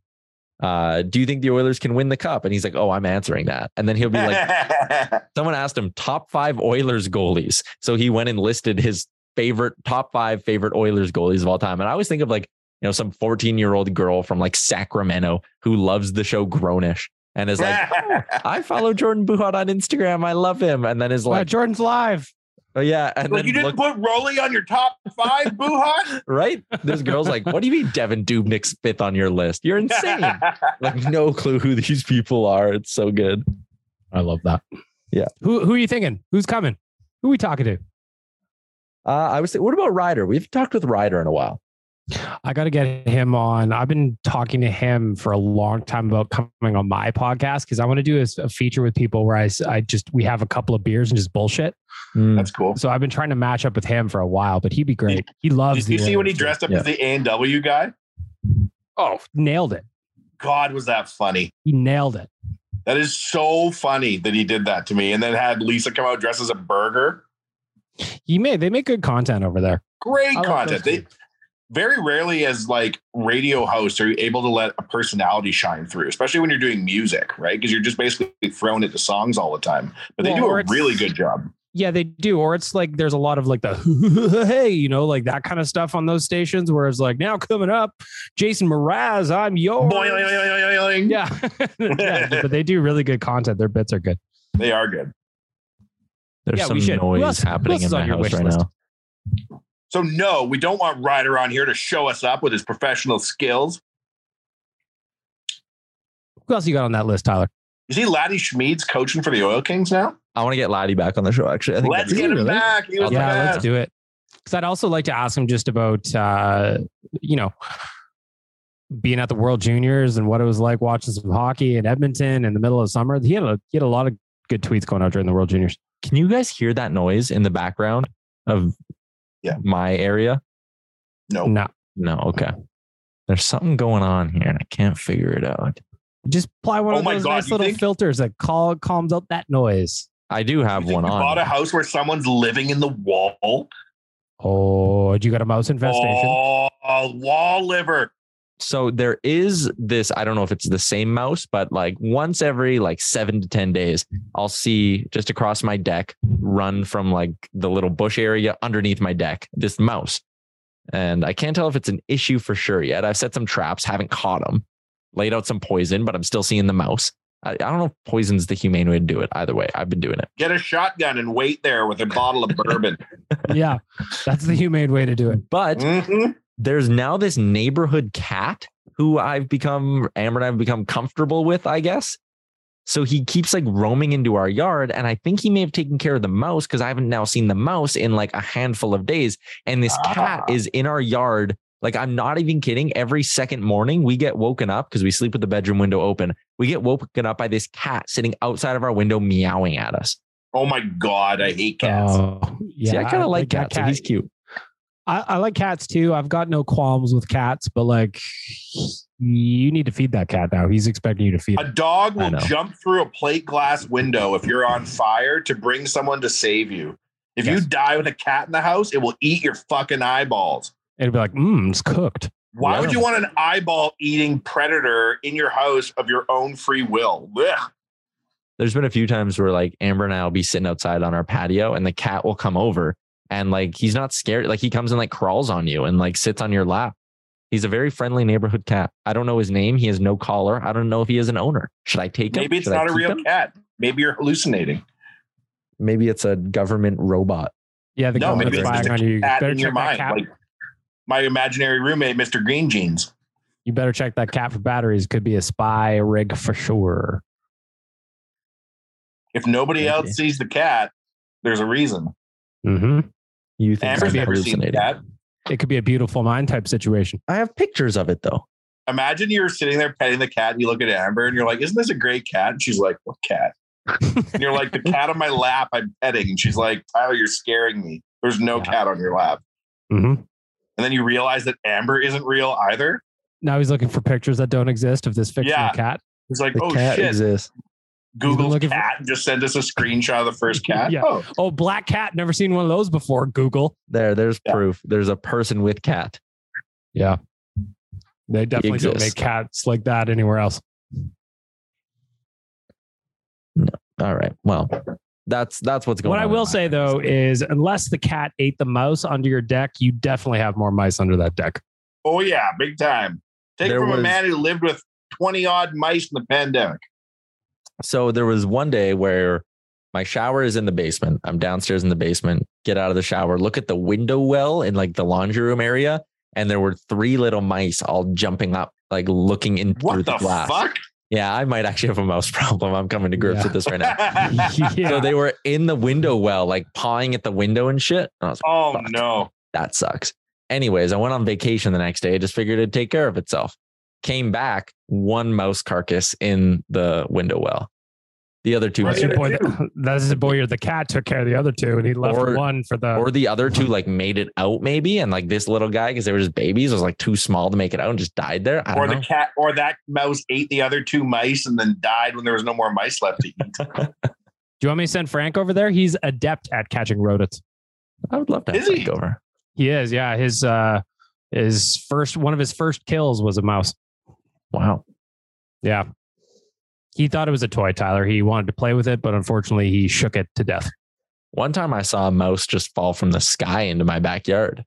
uh, do you think the Oilers can win the cup? And he's like, Oh, I'm answering that. And then he'll be like, someone asked him top five Oilers goalies. So he went and listed his favorite top five favorite Oilers goalies of all time. And I always think of like, you know, some 14 year old girl from like Sacramento who loves the show Grownish and is like, I follow Jordan Buhat on Instagram. I love him. And then is Wow, like, Jordan's live. oh yeah. And Like, then you didn't look, put Rolly on your top five, Buhat? right? This girl's like, what do you mean Devan Dubnyk's fifth on your list? You're insane. like no clue who these people are. It's so good. I love that. Yeah. Who who are you thinking? Who's coming? Who are we talking to? Uh, I was thinking, what about Ryder? We've talked with Ryder in a while. I got to get him on. I've been talking to him for a long time about coming on my podcast because I want to do a, a feature with people where I, I just we have a couple of beers and just bullshit. Mm. That's cool. So I've been trying to match up with him for a while, but he'd be great. He loves. Did you the see when he dressed up Yeah. as the A&W guy? Oh, nailed it. God, was that funny. He nailed it. That is so funny that he did that to me and then had Lisa come out dressed as a burger. He made. They make good content over there. Great I content. those They very rarely as like radio hosts are you able to let a personality shine through, especially when you're doing music, right? Because you're just basically throwing it to songs all the time. But they Well, do a really good job. Yeah, they do. Or it's like there's a lot of like the hey, you know, like that kind of stuff on those stations. Where it's like now coming up, Jason Mraz, I'm yours. Boing. Yeah. yeah, but they do really good content. Their bits are good. They are good. There's Yeah, some we should. Noise else- happening in my house right list? now. So no, we don't want Ryder on here to show us up with his professional skills. Who else you got on that list, Tyler? You see Laddie Schmid's coaching for the Oil Kings now? I want to get Laddie back on the show. Actually, I think Let's get him really- back. He was the yeah, best. let's do it. Because I'd also like to ask him just about, uh, you know, being at the World Juniors and what it was like watching some hockey in Edmonton in the middle of summer. He had a, he had a lot of good tweets going out during the World Juniors. Can you guys hear that noise in the background of Yeah. my area? No. No, No. Okay. There's something going on here, and I can't figure it out. just apply one Oh of my those God, nice little think- filters that call calms out that noise. I do have You one you on. bought a house where someone's living in the wall. Oh, you got a mouse infestation? Oh, wall liver. So there is this i don't know if it's the same mouse but like once every like seven to ten days i'll see just across my deck run from like the little bush area underneath my deck this mouse and i can't tell if it's an issue for sure yet i've set some traps haven't caught them laid out some poison but i'm still seeing the mouse i, I don't know if poison's the humane way to do it either way i've been doing it Get a shotgun and wait there with a bottle of bourbon. yeah, that's the humane way to do it. but Mhm. There's now this neighborhood cat who I've become, Amber and I've become comfortable with, I guess. So he keeps like roaming into our yard. And I think he may have taken care of the mouse because I haven't now seen the mouse in like a handful of days. And this cat Ah. is in our yard. Like, I'm not even kidding. Every second morning, we get woken up because we sleep with the bedroom window open. We get woken up by this cat sitting outside of our window meowing at us. Oh my God, I hate cats. Oh, yeah. See, I kind of like that cats. So he's cute. I, I like cats too. I've got no qualms with cats, but like, you need to feed that cat now. He's expecting you to feed. a him. dog will jump through a plate glass window if you're on fire to bring someone to save you. If Yes. you die with a cat in the house, it will eat your fucking eyeballs. It'd be like, mmm, it's cooked. Why would you want an eyeball eating predator in your house of your own free will? Ugh. there's been a few times where like Amber and I will be sitting outside on our patio and the cat will come over and like he's not scared. Like he comes and like crawls on you and like sits on your lap. He's a very friendly neighborhood cat. I don't know his name. He has no collar. I don't know if he has an owner. Should I take him? Maybe it's Should not a real him? cat. Maybe you're hallucinating. Maybe it's a government robot. Yeah, the No, government's maybe it's spying on a you. You cat better in your check that mind. cat. Like my imaginary roommate, Mr. Green Jeans. you better check that cat for batteries. Could be a spy rig for sure. If nobody Maybe. else sees the cat, there's a reason. hmm You think Amber's I'm never seen the hallucinating? cat. It could be a beautiful mind type situation. I have pictures of it though. Imagine you're sitting there petting the cat and you look at Amber and you're like, Isn't this a great cat? And she's like, What cat? and you're like, The cat on my lap I'm petting. And she's like, Tyler, you're scaring me. There's no Yeah. cat on your lap. hmm And then you realize that Amber isn't real either. Now he's looking for pictures that don't exist of this fictional Yeah. cat. He's like, The Oh cat shit. exists. Google looking for- cat and just send us a screenshot of the first cat. Yeah. Oh, Oh, black cat. Never seen one of those before. Google. There, there's Yeah. proof. There's a person with cat. Yeah. They definitely don't make cats like that anywhere else. All right. Well, that's that's what's going What on. What I will say house. though is unless the cat ate the mouse under your deck, you definitely have more mice under that deck. oh yeah, big time. Take it There from a man who lived with 20 odd mice in the pandemic. So there was one day where my shower is in the basement. I'm downstairs in the basement, get out of the shower, look at the window well in like the laundry room area. And there were three little mice all jumping up, like looking in through What the, the glass. fuck? Yeah, I might actually have a mouse problem. I'm coming to grips Yeah. with this right now. yeah. So they were in the window well, like pawing at the window and shit. And I was like, oh no. that sucks. Anyways, I went on vacation the next day. I just figured it'd take care of itself. Came back, one mouse carcass in the window well. The other two, That's your boy. That, that's his boy. Or the cat took care of the other two, and he left Or- one for the. or the other two like made it out maybe, and like this little guy because they were just babies was like too small to make it out and just died there. I Or don't the know. cat or that mouse ate the other two mice and then died when there was no more mice left to eat. Do you want me to send Frank over there? He's adept at catching rodents. I would love to have Is he? Frank over. He is. Yeah. His uh, his first one of his first kills was a mouse. Wow. Yeah. He thought it was a toy, Tyler. He wanted to play with it, but unfortunately, he shook it to death. One time I saw a mouse just fall from the sky into my backyard.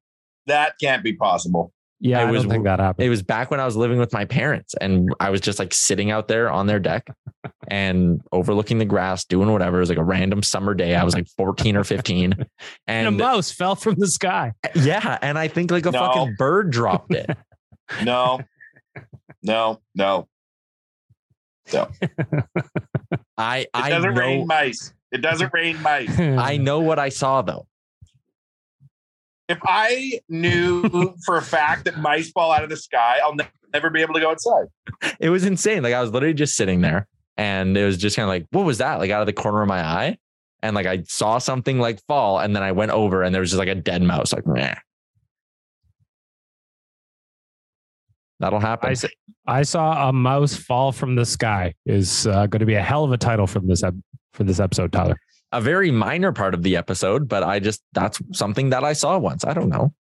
that can't be possible. Yeah, It I was- don't think that happened. It was back when I was living with my parents, and I was just like sitting out there on their deck and overlooking the grass, doing whatever. It was like a random summer day. I was like 14 or 15. and a mouse fell from the sky. yeah, and I think like a No. fucking bird dropped it. No. No, no. No. I It I doesn't know rain mice. It doesn't rain mice. I know what I saw though. If I knew for a fact that mice fall out of the sky, I'll ne- never be able to go outside. It was insane. Like I was literally just sitting there and it was just kind of like, what was that? Like out of the corner of my eye. And like I saw something like fall and then I went over and there was just like a dead mouse. Like, meh. That'll happen. I saw a mouse fall from the sky is uh, going to be a hell of a title from this ep- for this episode, Tyler. a very minor part of the episode, but I just that's something that I saw once. I don't know.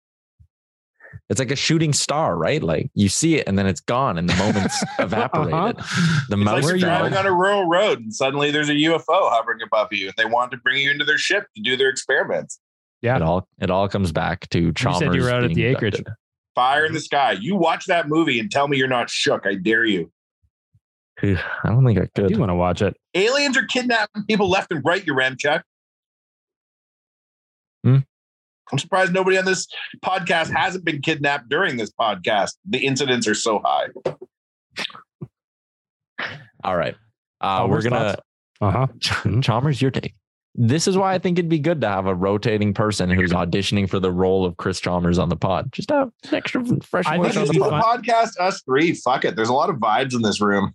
It's like a shooting star, right? Like you see it and then it's gone and the moment's evaporated. The It's like mouse you're you driving on a rural road and suddenly there's a UFO hovering above you and they want to bring you into their ship to do their experiments. Yeah. It all it all comes back to Chalmers. said you were out at being the acreage. abducted. Fire in the sky. You watch that movie and tell me you're not shook. I dare you. I don't think I could. I could. do want to watch it. Aliens are kidnapping people left and right, Yaremchuk. Hmm. I'm surprised nobody on this podcast hasn't been kidnapped during this podcast. The incidents are so high. All right. Uh, we're gonna Uh huh. Chalmers, your take. This is why I think it'd be good to have a rotating person who's auditioning for the role of Chris Chalmers on the pod. Just have an extra fresh I voice think on Let's the just it'd do be the pod. podcast, us three. Fuck it. There's a lot of vibes in this room.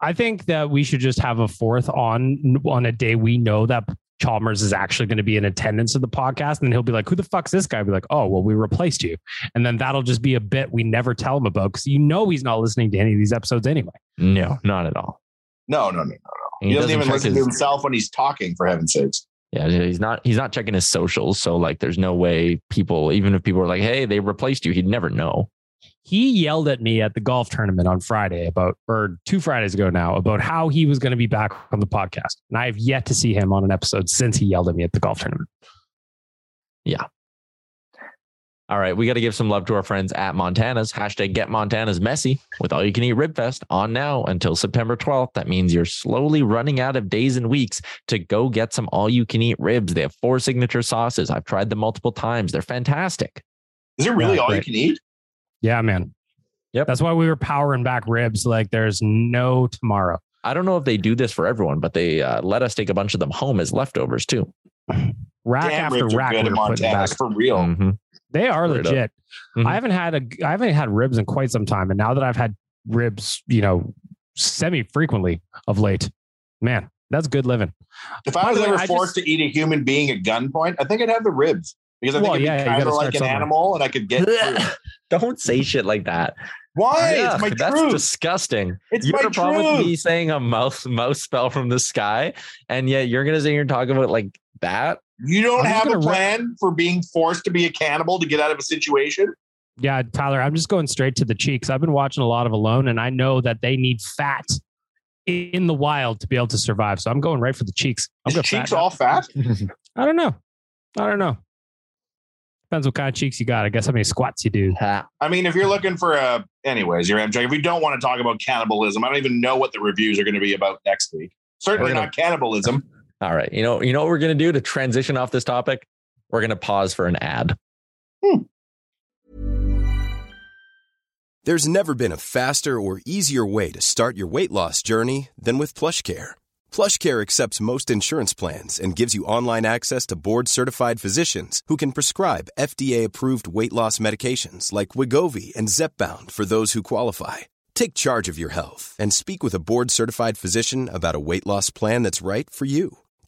I think that we should just have a fourth on on a day we know that Chalmers is actually going to be in attendance of the podcast, and then he'll be like, "Who the fuck's this guy?" I'll be like, "Oh, well, we replaced you," and then that'll just be a bit we never tell him about because you know he's not listening to any of these episodes anyway. No, not at all. No, no, no, no. And He, doesn't, even listen his- to himself when he's talking, for heaven's sakes. Yeah, he's not. He's not checking his socials. So like, there's no way people, even if people are like, "Hey, they replaced you," he'd never know. He yelled at me at the golf tournament on Friday about, or two Fridays ago now, about how he was going to be back on the podcast, and I have yet to see him on an episode since he yelled at me at the golf tournament. All right, we got to give some love to our friends at Montana's. Hashtag Get Montana's Messy with all you can eat Rib Fest on now until September 12th. That means you're slowly running out of days and weeks to go get some all you can eat ribs. They have four signature sauces. I've tried them multiple times. They're fantastic. Is it really Yeah, all great. you can eat? Yeah, man. Yep. That's why we were powering back ribs like there's no tomorrow. I don't know if they do this for everyone, but they uh, let us take a bunch of them home as leftovers too. Rack Damn, after rack, good we in were putting back. For real. Mhm. They are Straight up. legit. Mhm. I haven't had a I haven't had ribs in quite some time, and now that I've had ribs, you know, semi frequently of late, man, that's good living. If I By was way, ever forced just- to eat a human being at gunpoint, I think I'd have the ribs because I think Well, it'd yeah, be you kind of like an somewhere. animal, and I could get. it. Don't say shit like that. Why? Yuck, it's my that's truth. disgusting. It's you my have a problem with me saying a mouse mouse spell from the sky, and yet you're gonna sit here and talk about like that. You don't I'm have a gonna re- plan for being forced to be a cannibal to get out of a situation. Yeah, Tyler, I'm just going straight to the cheeks. I've been watching a lot of Alone, and I know that they need fat in the wild to be able to survive. So I'm going right for the cheeks. I'm Is going cheeks fat. all fat? I don't know. I don't know. Depends what kind of cheeks you got. I guess how many squats you do. I mean, if you're looking for a, anyways, you're MJ. If we don't want to talk about cannibalism, I don't even know what the reviews are going to be about next week. Certainly not cannibalism. All right, you know, you know what we're gonna do to transition off this topic. We're gonna pause for an ad. Hmm. There's never been a faster or easier way to start your weight loss journey than with PlushCare. PlushCare accepts most insurance plans and gives you online access to board-certified physicians who can prescribe FDA-approved weight loss medications like Wegovy and Zepbound for those who qualify. Take charge of your health and speak with a board-certified physician about a weight loss plan that's right for you.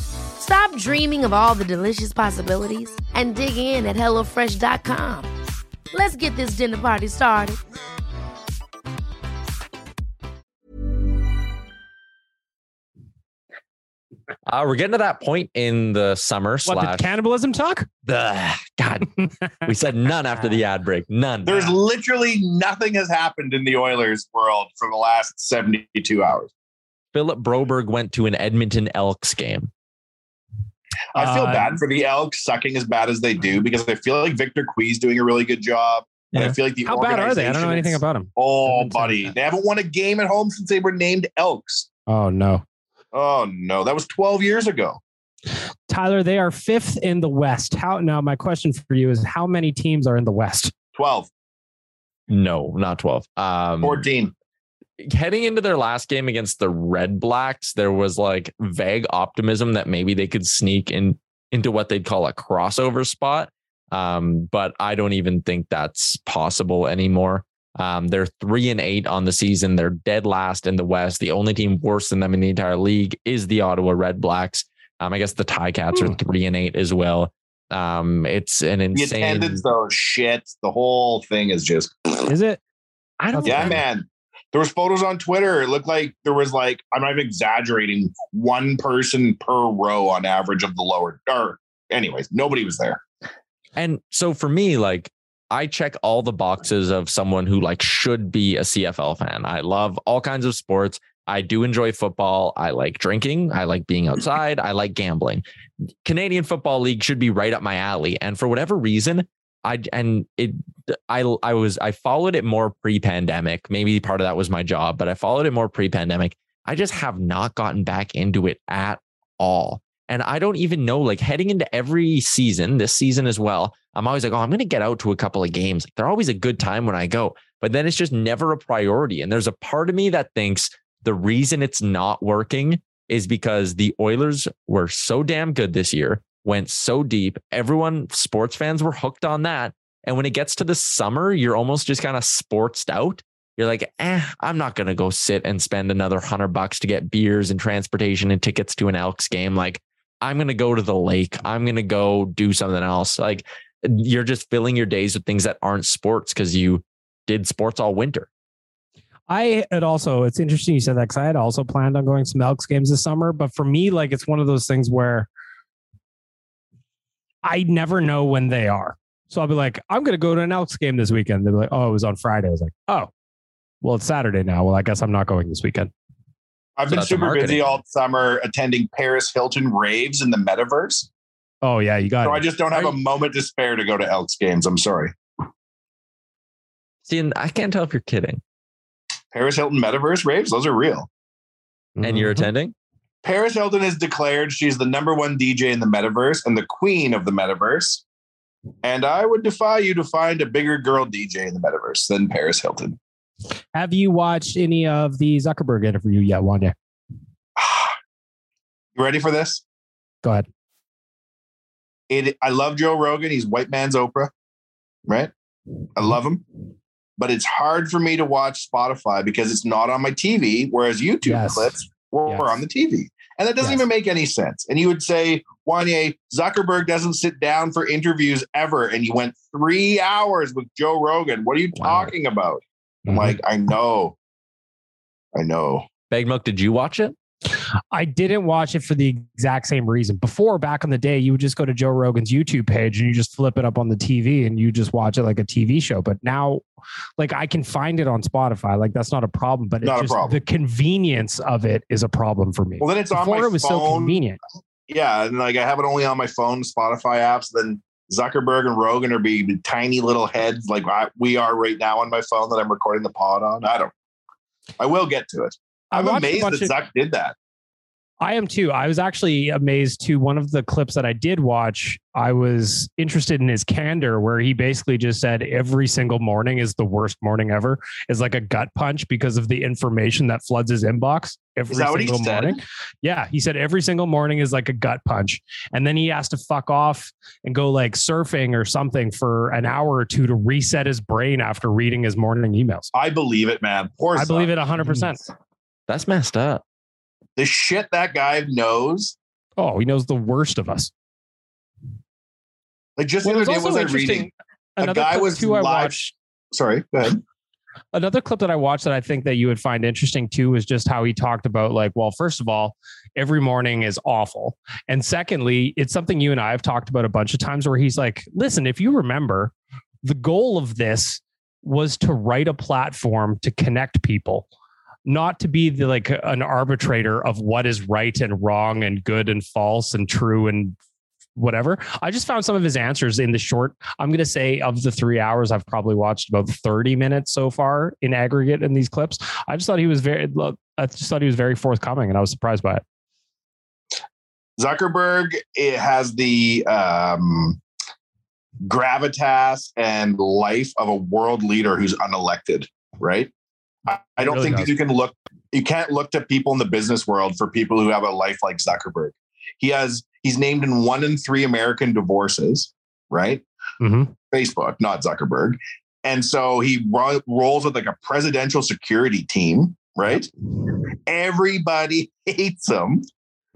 Stop dreaming of all the delicious possibilities and dig in at HelloFresh.com. Let's get this dinner party started. Uh, we're getting to that point in the summer What, slash the cannibalism talk? the God. we said none after the ad break. None. There's literally nothing has happened in the Oilers world for the last 72 hours. Philip Broberg went to an Edmonton Elks game. I feel Uh, bad for the Elks sucking as bad as they do because I feel like Victor Cui's doing a really good job. And I feel like the How bad are they? I don't know anything about them. Oh, buddy. They haven't won a game at home since they were named Elks. Oh, no. Oh, no. That was 12 years ago. Tyler, they are fifth in the West. How now? My question for you is: How many teams are in the West? 12, No, not 12. Um, 14. Heading into their last game against the Red Blacks, there was like vague optimism that maybe they could sneak in into what they'd call a crossover spot. Um, but I don't even think that's possible anymore. Um, they're three and eight on the season. They're dead last in the West. The only team worse than them in the entire league is the Ottawa Red Blacks. Um, I guess the Ti-Cats are three and eight as well. Um, it's an The insane. attendance, though, shit. The whole thing is just, Is it? I don't. yeah, man. There was photos on Twitter. It looked like there was like, I'm not even exaggerating, one person per row on average of the lower. Or, anyways, nobody was there. And so for me, like I check all the boxes of someone who like should be a CFL fan. I love all kinds of sports. I do enjoy football. I like drinking. I like being outside. I like gambling. Canadian Football League should be right up my alley. And for whatever reason, I and it I I was I followed it more pre-pandemic. Maybe part of that was my job, but I followed it more pre-pandemic. I just have not gotten back into it at all. And I don't even know, like heading into every season, this season as well, I'm always like, oh, I'm going to get out to a couple of games. They're always a good time when I go, but then it's just never a priority. And there's a part of me that thinks the reason it's not working is because the Oilers were so damn good this year, went so deep. Everyone, sports fans were hooked on that. And when it gets to the summer, you're almost just kind of sportsed out. You're like, eh, I'm not going to go sit and spend another hundred bucks to get beers and transportation and tickets to an Elks game. Like, I'm going to go to the lake. I'm going to go do something else. Like, you're just filling your days with things that aren't sports because you did sports all winter. I had also, it's interesting you said that because I had also planned on going to some Elks games this summer. But for me, like it's one of those things where I never know when they are. So I'll be like, I'm going to go to an Elks game this weekend. They'll be like, oh, it was on Friday. I was like, oh, Well, it's Saturday now. Well, I guess I'm not going this weekend. I've So been super busy all summer attending Paris Hilton raves in the metaverse. Oh yeah, you got So it. I just don't have a moment to spare to go to Elks games. I'm sorry. See, and I can't tell if you're kidding. Paris Hilton metaverse raves, those are real. And you're Mhm. attending? Paris Hilton has declared she's the number one DJ in the metaverse and the queen of the metaverse. And I would defy you to find a bigger girl DJ in the metaverse than Paris Hilton. Have you watched any of the Zuckerberg interview yet, Wanye? You ready for this? Go ahead. It, I love Joe Rogan. He's white man's Oprah, right? I love him. But it's hard for me to watch Spotify because it's not on my TV, whereas YouTube Yes. clips were, Yes. on the TV. And that doesn't Yes. even make any sense. And you would say, Wanye, Zuckerberg doesn't sit down for interviews ever. And you went three hours with Joe Rogan. What are you Wow. talking about? I'm Mhm. like, I know. I know. Bag Milk, did you watch it? I didn't watch it for the exact same reason. Before, back in the day, you would just go to Joe Rogan's YouTube page and you just flip it up on the TV and you just watch it like a TV show. But now, like I can find it on Spotify. Like that's not a problem. But Not it's just problem. the convenience of it is a problem for me. Well, then it's on my it was so phone. convenient. yeah, and like I have it only on my phone, Spotify apps. Then Zuckerberg and Rogan are being tiny little heads like I, we are right now on my phone that I'm recording the pod on. I don't. I will get to it. I I'm watched amazed bunch that of- Zuck did that. I am too. I was actually amazed too. One of the clips that I did watch, I was interested in his candor, where he basically just said every single morning is the worst morning ever, is like a gut punch because of the information that floods his inbox every Is that what he single said? morning. Yeah, he said every single morning is like a gut punch, and then he has to fuck off and go like surfing or something for an hour or two to reset his brain after reading his morning emails. I believe it, man. Poor I believe Zuck. it hundred percent. That's messed up. The shit that guy knows. Oh, he knows the worst of us. Like just Well, the other day, was was I interesting. reading? A Another guy was too I live- watched. Sorry, go ahead. another clip that I watched that I think that you would find interesting too is just how he talked about like, well, first of all, every morning is awful. And secondly, it's something you and I have talked about a bunch of times where he's like, listen, if you remember, the goal of this was to write a platform to connect people, not to be the like an arbitrator of what is right and wrong and good and false and true and whatever. I just found some of his answers in the short. I'm going to say of the three hours, I've probably watched about 30 minutes so far in aggregate in these clips. I just thought he was very, I just thought he was very forthcoming and I was surprised by it. Zuckerberg it has the um, gravitas and life of a world leader who's unelected, right? I, I don't really think does. that you can look, you can't look to people in the business world for people who have a life like Zuckerberg. He has, he's named in one in three American divorces, right? Mm-hmm. Facebook, not Zuckerberg. And so he ro- rolls with like a presidential security team, right? Everybody hates him,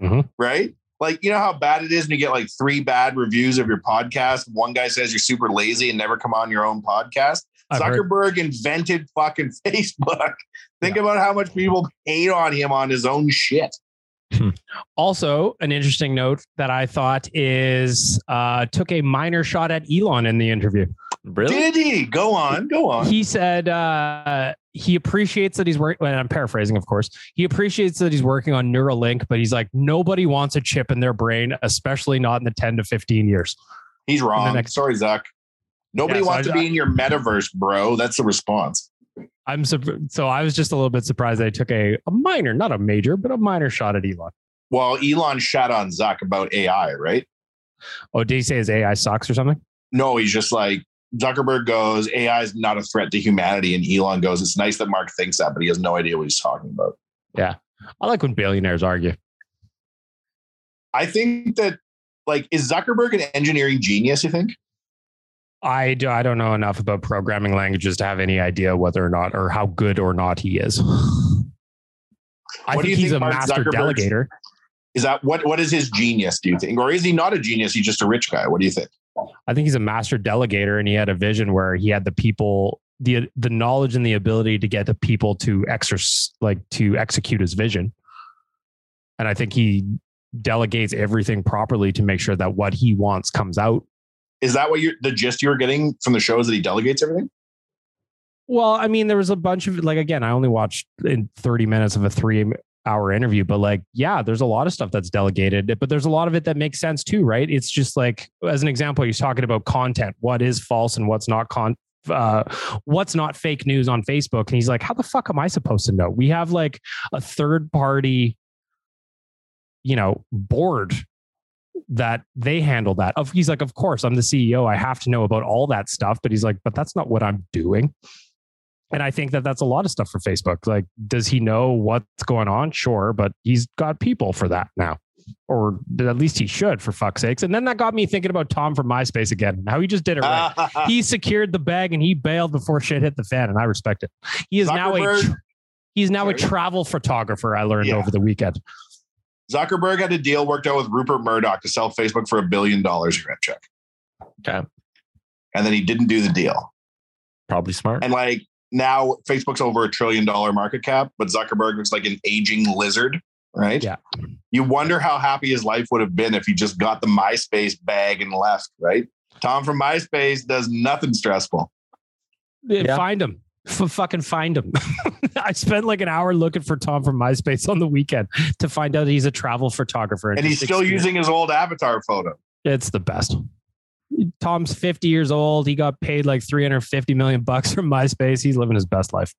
Mhm. right? Like, you know how bad it is when you get like three bad reviews of your podcast. One guy says you're super lazy and never come on your own podcast. I've heard- Zuckerberg invented fucking Facebook. Think about how much people hate on him on his own shit. Also, an interesting note that I thought is uh, took a minor shot at Elon in the interview. Really? Did he? Go on, go on. He said uh, he appreciates that he's working. Well, I'm paraphrasing, of course. He appreciates that he's working on Neuralink, but he's like, nobody wants a chip in their brain, especially not in the 10 to 15 years. He's wrong. next- Sorry, Zuck. Nobody Yeah, so wants I- to be in your metaverse, bro. That's the response. I'm sur- so I was just a little bit surprised they took a, a minor, not a major, but a minor shot at Elon. Well, Elon shot on Zuck about AI, right? Oh, did he say his AI sucks or something? No, he's just like Zuckerberg goes, AI is not a threat to humanity, and Elon goes, it's nice that Mark thinks that, but he has no idea what he's talking about. Yeah, I like when billionaires argue. I think that, like, is Zuckerberg an engineering genius? You think? I do, I don't know enough about programming languages to have any idea whether or not or how good or not he is. I think he's think a Mark master Zuckerberg's- delegator. Is that what? What is his genius? Do you think, or is he not a genius? He's just a rich guy. What do you think? I think he's a master delegator and he had a vision where he had the people the the knowledge and the ability to get the people to exercise like to execute his vision. And I think he delegates everything properly to make sure that what he wants comes out. Is that what you're the gist you were getting from the shows that he delegates everything? Well, I mean, there was a bunch of like again, I only watched in 30 minutes of a three hour interview, but like, yeah, there's a lot of stuff that's delegated, but there's a lot of it that makes sense too, right? It's just like, as an example, he's talking about content, what is false and what's not con uh, what's not fake news on Facebook. And he's like, how the fuck am I supposed to know? We have like a third party, you know, board that they handle that. Of he's like, of course, I'm the CEO. I have to know about all that stuff. But he's like, but that's not what I'm doing. And I think that that's a lot of stuff for Facebook. Like, does he know what's going on? Sure, but he's got people for that now, or at least he should, for fuck's sakes. And then that got me thinking about Tom from MySpace again. How he just did it right. he secured the bag and he bailed before shit hit the fan, and I respect it. He is now a Zuckerberg- he's now a travel photographer. I learned Yeah. over the weekend. Zuckerberg had a deal worked out with Rupert Murdoch to sell Facebook for a billion dollars. You got check. Okay. And then he didn't do the deal. Probably smart. And like now, Facebook's over a trillion dollar market cap, but Zuckerberg looks like an aging lizard, right? Yeah. You wonder how happy his life would have been if he just got the MySpace bag and left, right? Tom from MySpace does nothing stressful. Yeah. Find him. F- fucking find him. I spent like an hour looking for Tom from MySpace on the weekend to find out he's a travel photographer. And he's still experience- using his old avatar photo. It's the best. Tom's 50 years old. He got paid like 350 million bucks from MySpace. He's living his best life.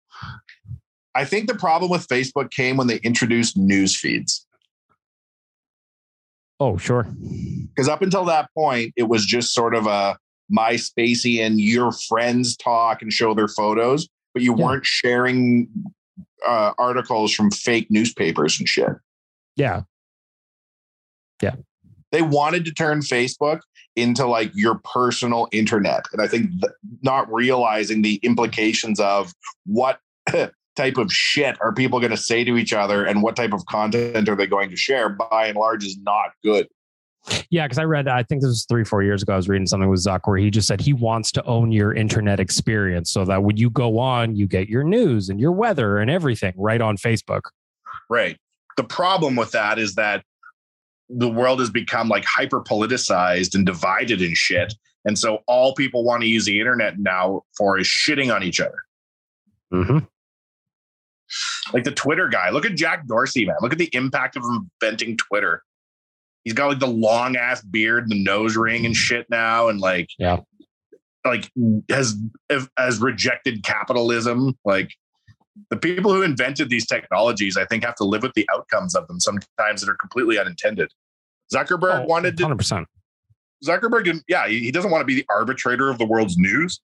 I think the problem with Facebook came when they introduced news feeds. Oh, sure. Because up until that point, it was just sort of a MySpacey and your friends talk and show their photos, but you Yeah. weren't sharing uh, articles from fake newspapers and shit. Yeah. Yeah. They wanted to turn Facebook into like your personal internet. And I think th- not realizing the implications of what type of shit are people going to say to each other and what type of content are they going to share by and large is not good. Yeah, because I read, I think this was three, four years ago. I was reading something with Zuck where he just said he wants to own your internet experience so that when you go on, you get your news and your weather and everything right on Facebook. Right. The problem with that is that the world has become like hyper politicized and divided and shit. And so all people want to use the internet now for is shitting on each other. Mm-hmm. Like the Twitter guy. Look at Jack Dorsey, man. Look at the impact of inventing Twitter. He's got like the long ass beard, and the nose ring and shit now, and like, Yeah. like has has rejected capitalism. Like the people who invented these technologies, I think, have to live with the outcomes of them sometimes that are completely unintended. Zuckerberg Oh, wanted to 100%. Zuckerberg didn't, yeah, he, doesn't want to be the arbitrator of the world's news.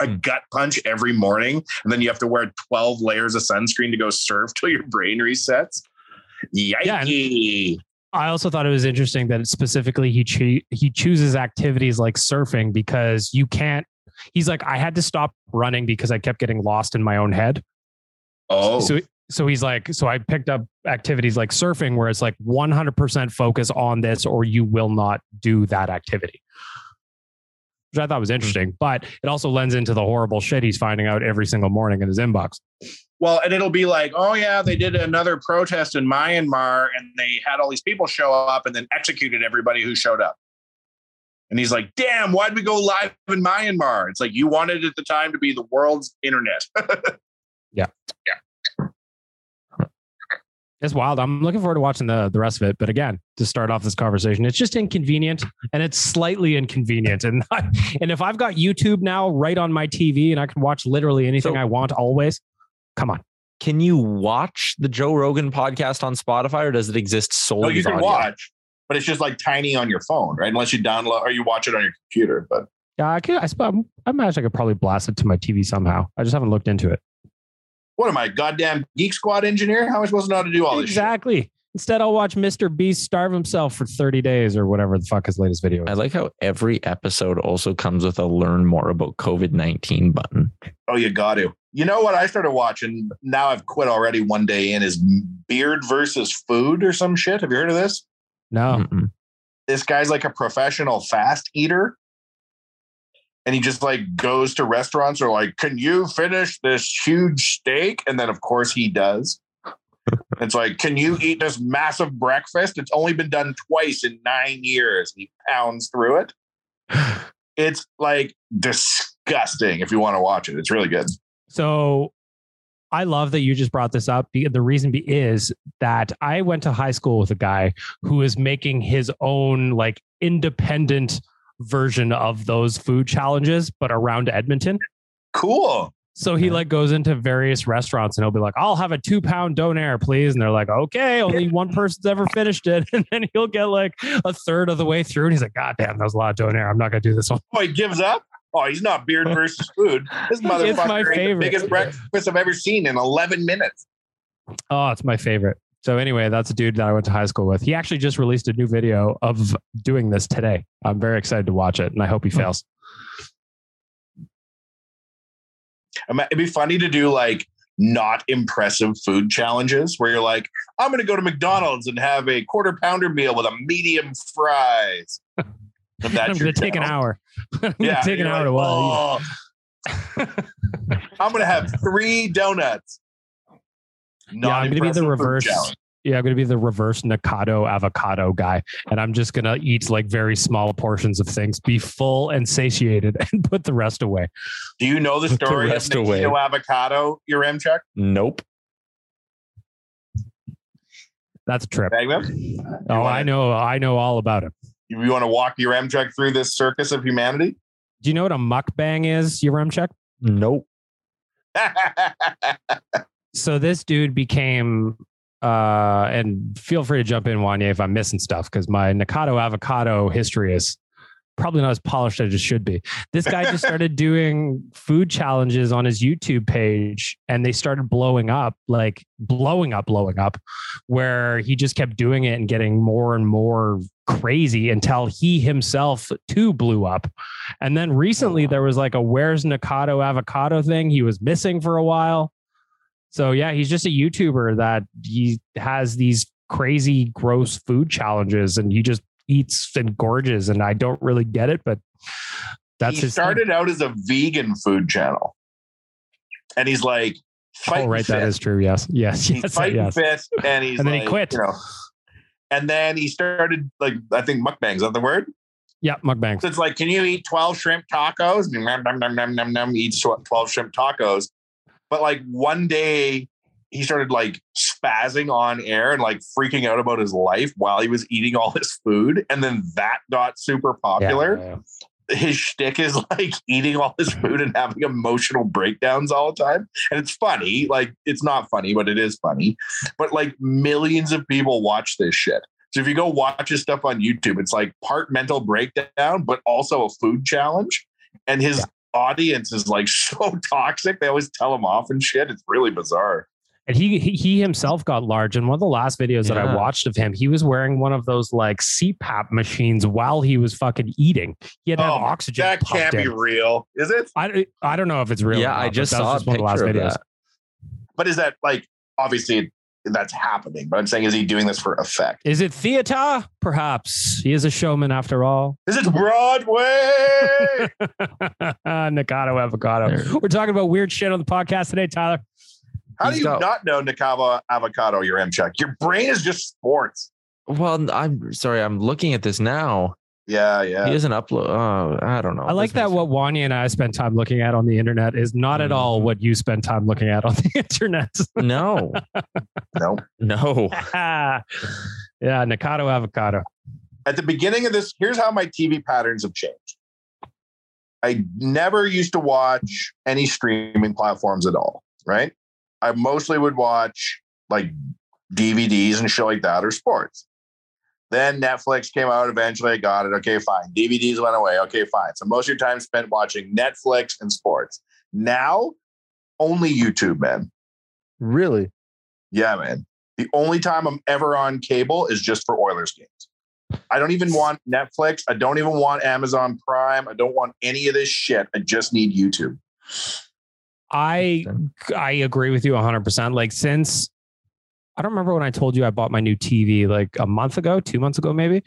A Hmm. gut punch every morning, and then you have to wear 12 layers of sunscreen to go surf till your brain resets. Yikey. I also thought it was interesting that specifically he choo- he chooses activities like surfing because you can't. He's like, I had to stop running because I kept getting lost in my own head. oh, So so he's like, so I picked up activities like surfing where it's like 100% focus on this or you will not do that activity. Which I thought was interesting, mm-hmm. but it also lends into the horrible shit he's finding out every single morning in his inbox. well, and it'll be like, oh, yeah, they did another protest in Myanmar and they had all these people show up and then executed everybody who showed up. And he's like, damn, why'd we go live in Myanmar? It's like you wanted at the time to be the world's internet. It's wild. I'm looking forward to watching the the rest of it. But again, to start off this conversation, it's just inconvenient and it's slightly inconvenient. And I, and if I've got YouTube now right on my TV and I can watch literally anything So- I want always, come on. Can you watch the Joe Rogan podcast on Spotify or does it exist solely? No, you can audio? watch, but it's just like tiny on your phone, right? Unless you download or you watch it on your computer. But Yeah, I could. I, sp- I imagine I could probably blast it to my TV somehow. I just haven't looked into it. What am I, goddamn Geek Squad engineer? How am I supposed to know how to do all this? shit? exactly. Instead, I'll watch Mr. Beast starve himself for 30 days or whatever the fuck his latest video I like how every episode also comes with a learn more about COVID 19 button. Oh, you got to. You know what I started watching? Now I've quit already. One day in is Beard versus Food or some shit. Have you heard of this? No. Mm-mm. This guy's like a professional fast eater. And he just like goes to restaurants or like, can you finish this huge steak? And then of course he does. it's like, can you eat this massive breakfast? It's only been done twice in nine years. He pounds through it. It's like disgusting if you want to watch it. It's really good. So I love that you just brought this up. The the reason is that I went to high school with a guy who is making his own like independent version of those food challenges, but around Edmonton. Cool. So he like goes into various restaurants and he'll be like, I'll have a two pound donair, please. And they're like, okay, only one person's ever finished it. And then he'll get like a third of the way through. And he's like, God damn, that was a lot of donair. I'm not going to do this one. Oh, he gives up? Oh, he's not beard versus food. This motherfucker my ate the favorite. biggest breakfast I've ever seen in 11 minutes. Oh, it's my favorite. So anyway, that's a dude that I went to high school with. He actually just released a new video of doing this today. I'm very excited to watch it and I hope he hmm. fails. It'd be funny to do like not impressive food challenges where you're like, I'm going to go to McDonald's and have a quarter pounder meal with a medium fries. If that's I'm going to take an hour. Yeah, take an hour like, to. "Oh, I'm going to have three donuts. Yeah, I'm going to be the reverse. Yeah, I'm going to be the reverse Nikocado Avocado guy. And I'm just going to eat like very small portions of things, be full and satiated, and put the rest away. Do you know the Put the story of rest away. Nikocado Avocado? Your M check, Nope. That's a trip. Magnum? Oh, wanna- I know. I know all about it. You want to walk Yaremchuk through this circus of humanity? Do you know what a mukbang is, Yaremchuk? Nope. so this dude became uh and feel free to jump in Wanye if I'm missing stuff because my Nikocado Avocado history is probably not as polished as it should be. This guy just started doing food challenges on his YouTube page and they started blowing up, like blowing up, blowing up, where he just kept doing it and getting more and more crazy until he himself too blew up. And then recently there was like a where's Nikocado Avocado thing. He was missing for a while. So yeah, he's just a YouTuber that he has these crazy gross food challenges and he just eats and gorges and I don't really get it, but that's he his thing. started out as a vegan food channel, and he's like, Oh, right, that fit. is true. Yes, yes, He's yes, fighting yes. fit, and he's And then he quit. You know, and then he started like I think mukbangs. Is that the word? Yeah, mukbangs. So it's like, can you eat twelve shrimp tacos? And Nom, nom, nom, nom, nom, nom, eats twelve shrimp tacos. But like one day, he started like spazzing on air and like freaking out about his life while he was eating all his food, and then that got super popular. Yeah, yeah, his shtick is like eating all his food and having emotional breakdowns all the time. And it's funny. Like, it's not funny, but it is funny. But like millions of people watch this shit. So if you go watch his stuff on YouTube, it's like part mental breakdown, but also a food challenge. And his audience is like so toxic. They always tell him off and shit. It's really bizarre. And he, he he himself got large. In one of the last videos that I watched of him, he was wearing one of those like CPAP machines while he was fucking eating. He had to have Oh, oxygen. that can't be real. Is it? I, I don't know if it's real. yeah, or not, I just that was saw a just one of the last of videos. that. But is that like obviously that's happening? But I'm saying, is he doing this for effect? Is it theater? Perhaps he is a showman after all. Is it Broadway? Nikocado Avocado. We're talking about weird shit on the podcast today, Tyler. How do you got- not know Nikocado Avocado? Your M check. Your brain is just sports. Well, I'm sorry. I'm looking at this now. Yeah, yeah. He doesn't upload. Oh, I don't know. I like This that what Wanye and I spend time looking at on the internet is not at mm. all what you spend time looking at on the internet. No, no. no. yeah, Nikocado Avocado. At the beginning of this, here's how my TV patterns have changed. I never used to watch any streaming platforms at all. Right. I mostly would watch like DVDs and shit like that or sports. Then Netflix came out. Eventually, I got it. Okay, fine. DVDs went away. Okay, fine. So most of your time spent watching Netflix and sports. Now, only YouTube, man. Really? Yeah, man. The only time I'm ever on cable is just for Oilers games. I don't even want Netflix. I don't even want Amazon Prime. I don't want any of this shit. I just need YouTube. I I agree with you 100%. Like since I don't remember when I told you I bought my new TV like a month ago, 2 months ago maybe,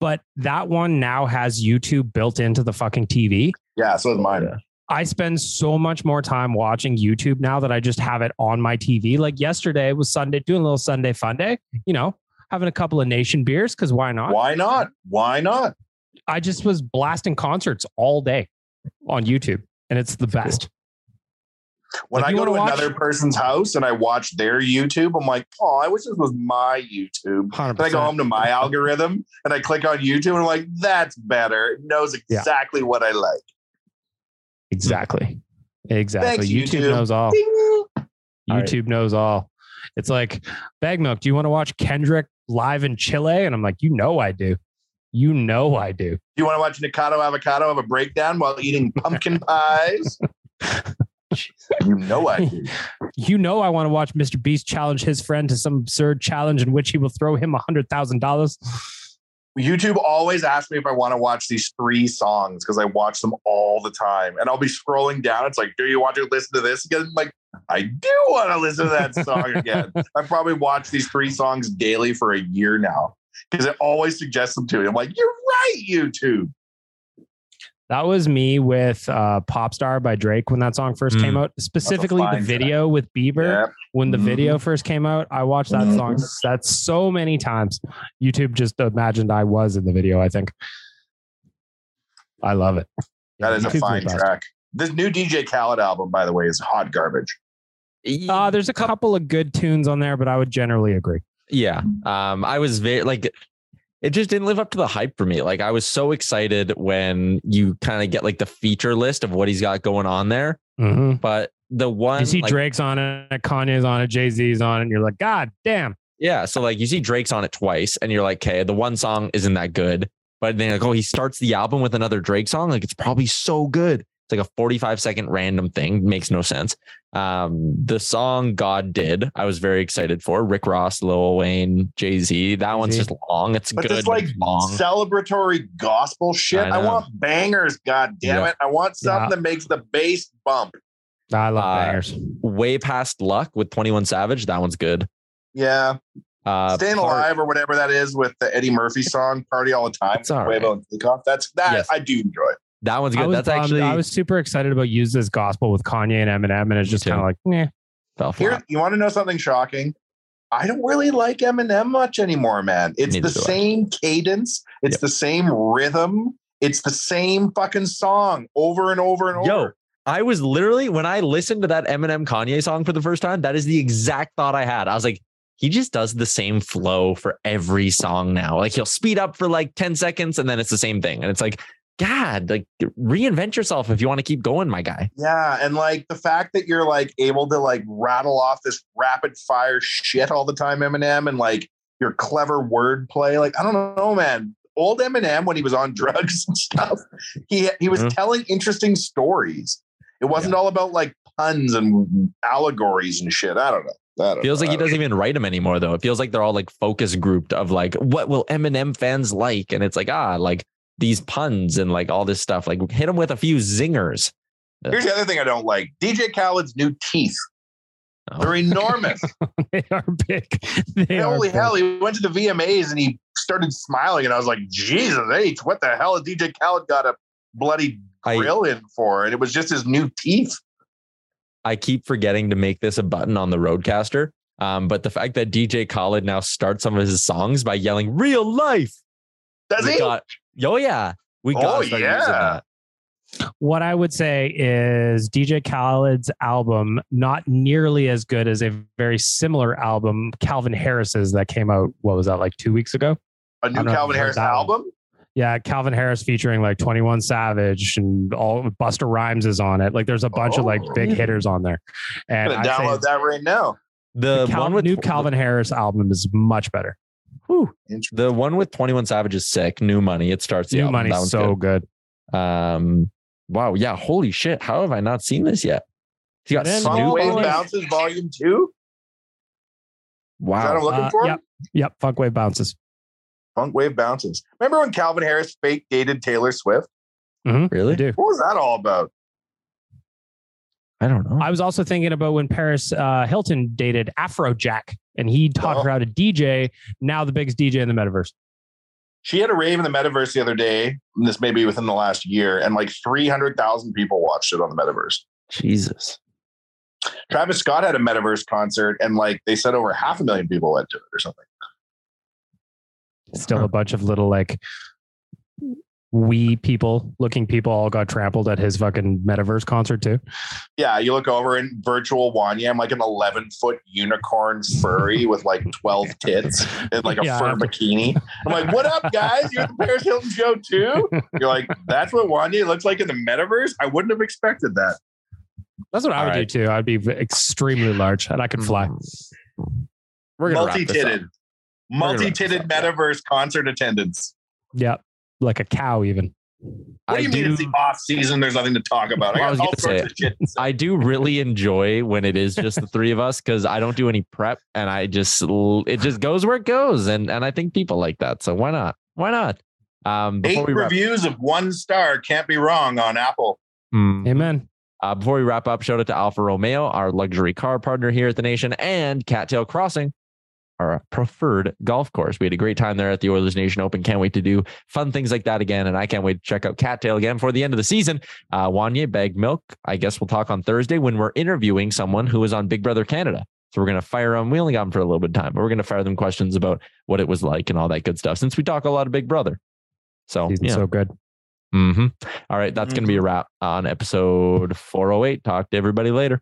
but that one now has YouTube built into the fucking TV. Yeah, so is mine. I spend so much more time watching YouTube now that I just have it on my TV. Like yesterday was Sunday, doing a little Sunday fun day, you know, having a couple of nation beers because why not? Why not? Why not? I just was blasting concerts all day on YouTube. and it's the best. When Like, I go to watch- another person's house and I watch their YouTube, I'm like, oh, I wish this was my YouTube. Hundred Then I go home to my algorithm and I click on YouTube and I'm like, that's better. It knows Yeah. exactly what I like. Exactly. Exactly. Thanks, YouTube, YouTube. knows all. Ding. All right. YouTube knows all. It's like bag milk. Do you want to watch Kendrick live in Chile? And I'm like, you know I do. You know I do. Do you want to watch Nikocado Avocado have a breakdown while eating pumpkin pies? You know I do. You know I want to watch Mr. Beast challenge his friend to some absurd challenge in which he will throw him a hundred thousand dollars. YouTube always asks me if I want to watch these three songs because I watch them all the time. And I'll be scrolling down. It's like, do you want to listen to this again? I'm like, I do want to listen to that song again. I've probably watched these three songs daily for a year now because it always suggests them to me. I'm like, you're right, YouTube. That was me with uh, "Pop Star" by Drake when that song first Mm. came out. Specifically, the fine video with Bieber. Yeah. when the Mhm. video first came out, I watched that song Mhm. that's so many times. YouTube just imagined I was in the video, I think. I love it. That is a YouTube's fine track. This new DJ Khaled album, by the way, is hot garbage. Uh, there's a couple of good tunes on there, but I would generally agree. Yeah. Um, I was very like it just didn't live up to the hype for me. Like I was so excited when you kind of get like the feature list of what he's got going on there. Mm-hmm. But the one You see like, Drake's on it, Kanye's on it, Jay Z's on it, and you're like, God damn. Yeah. So like you see Drake's on it twice and you're like, okay, the one song isn't that good. But then like, oh, he starts the album with another Drake song. Like it's probably so good. It's like a 45 second random thing. Makes no sense. Um, the song God Did, I was very excited for. Rick Ross, Lil Wayne, Jay-Z. That one's Jay-Z. just long. It's But good. it's but like it's long. celebratory gospel shit. I I, want bangers, god damn Yeah. it. I want something Yeah. that makes the bass bump. I love Uh, bangers. Way past luck with 21 Savage. That one's good. Yeah. Uh, Staying Part- alive or whatever that is with the Eddie Murphy song, Party All the Time. It's all Quavo right. and Takeoff. That's that Yes. I do enjoy. That one's good. That's bummed. actually I was super excited about Use This Gospel with Kanye and Eminem, and it's just kind of like, eh. fell Here, you want to know something shocking? I don't really like Eminem much anymore, man. It's Neither the do I. same cadence, it's Yep. the same rhythm, it's the same fucking song over and over and over. Yo, I was literally when I listened to that Eminem Kanye song for the first time, that is the exact thought I had. I was like, he just does the same flow for every song now. Like he'll speed up for like 10 seconds and then it's the same thing. And it's like, God, like reinvent yourself if you want to keep going, my guy. Yeah, and like the fact that you're like able to like rattle off this rapid fire shit all the time, Eminem, and like your clever wordplay. Like I don't know, man. Old Eminem when he was on drugs and stuff, he he was Mhm. telling interesting stories. It wasn't all about like puns and allegories and shit. I don't know. Feels know. like he doesn't even write them anymore, though. It feels like they're all like focus grouped of like, what will Eminem fans like? And it's like, ah, like these puns and like all this stuff. Like hit them with a few zingers. Here's the other thing I don't like: DJ Khaled's new teeth. Oh. They're enormous. they are big. They are Holy big. hell, he went to the VMAs and he started smiling, and I was like, Jesus H, what the hell has DJ Khaled got a bloody I- grill in for? And it was just his new teeth. I keep forgetting to make this a button on the RODECaster. Um, but the fact that DJ Khaled now starts some of his songs by yelling "real life," Does we he? got, oh yeah, we got Oh, yeah. using that. What I would say is DJ Khaled's album not nearly as good as a very similar album, Calvin Harris's that came out. What was that like two weeks ago? A new don't know if Calvin Harris that one. album? Yeah, Calvin Harris featuring like Twenty One Savage and all Busta Rhymes is on it. Like there's a bunch of like Oh. big hitters on there. I'm And I say download that right now. The, the Cal- one with new Calvin Harris album is much better. The one with Twenty One Savage is sick. New Money. It starts the New album. Money's so good. good. Um, wow, yeah, holy shit! How have I not seen this yet? He got Man, Snoop. Funk Wav on? Bounces Volume 2? Is that what I'm Wow, looking Uh, for? Yep, yep. Funk Wav bounces. Funk Wav Bounces. Remember when Calvin Harris fake dated Taylor Swift? really? I do. What was that all about? I don't know. I was also thinking about when Paris uh, Hilton dated Afrojack, and he taught Oh. her how to DJ. Now the biggest DJ in the metaverse. She had a rave in the metaverse the other day. And this may be within the last year, and like 300,000 people watched it on the metaverse. Jesus. Travis Scott had a metaverse concert, and like they said, over half a million people went to it or something. Still a bunch of little like we people looking people all got trampled at his fucking metaverse concert too. Yeah, you look over in virtual Wanye. I'm like an 11 foot unicorn furry with like 12 tits and like a Yeah. fur bikini. I'm like, what up, guys? You're at the Paris Hilton show too? You're like, that's what Wanye looks like in the metaverse? I wouldn't have expected that. That's what I All would right. do too. I'd be extremely large and I could fly. Mm. We're gonna wrap Multi this up. titted. Multi titted metaverse concert attendance. Yeah. Like a cow even. What do I you mean do- it's the off season? There's nothing to talk about. I I was all gonna sorts say, of shit. I do really enjoy when it is just the three of us because I don't do any prep and I just it just goes where it goes and and I think people like that so why not why not um before Eight we wrap, reviews of one star can't be wrong on Apple. Hmm. Amen. Uh, before we wrap up, shout out to Alfa Romeo, our luxury car partner here at the nation, and Cattail Crossing, our preferred golf course. We had a great time there at the Oilers Nation Open. Can't wait to do fun things like that again. And I can't wait to check out Cattail again for the end of the season. Uh, Wanye Bag Milk, I guess we'll talk on Thursday when we're interviewing someone who is on Big Brother Canada. So we're going to fire them. We only got them for a little bit of time, but we're going to fire them questions about what it was like and all that good stuff since we talk a lot of Big Brother. So, yeah. so good. hmm All right. That's going to be a wrap on episode 408. Talk to everybody later.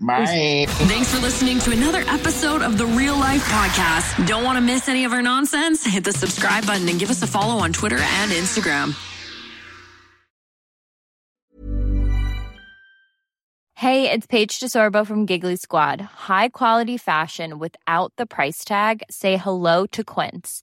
My Thanks for listening to another episode of the Real Life Podcast. Don't want to miss any of our nonsense? Hit the subscribe button and give us a follow on Twitter and Instagram. Hey, it's Paige DeSorbo from Giggly Squad. High quality fashion without the price tag. Say hello to Quince.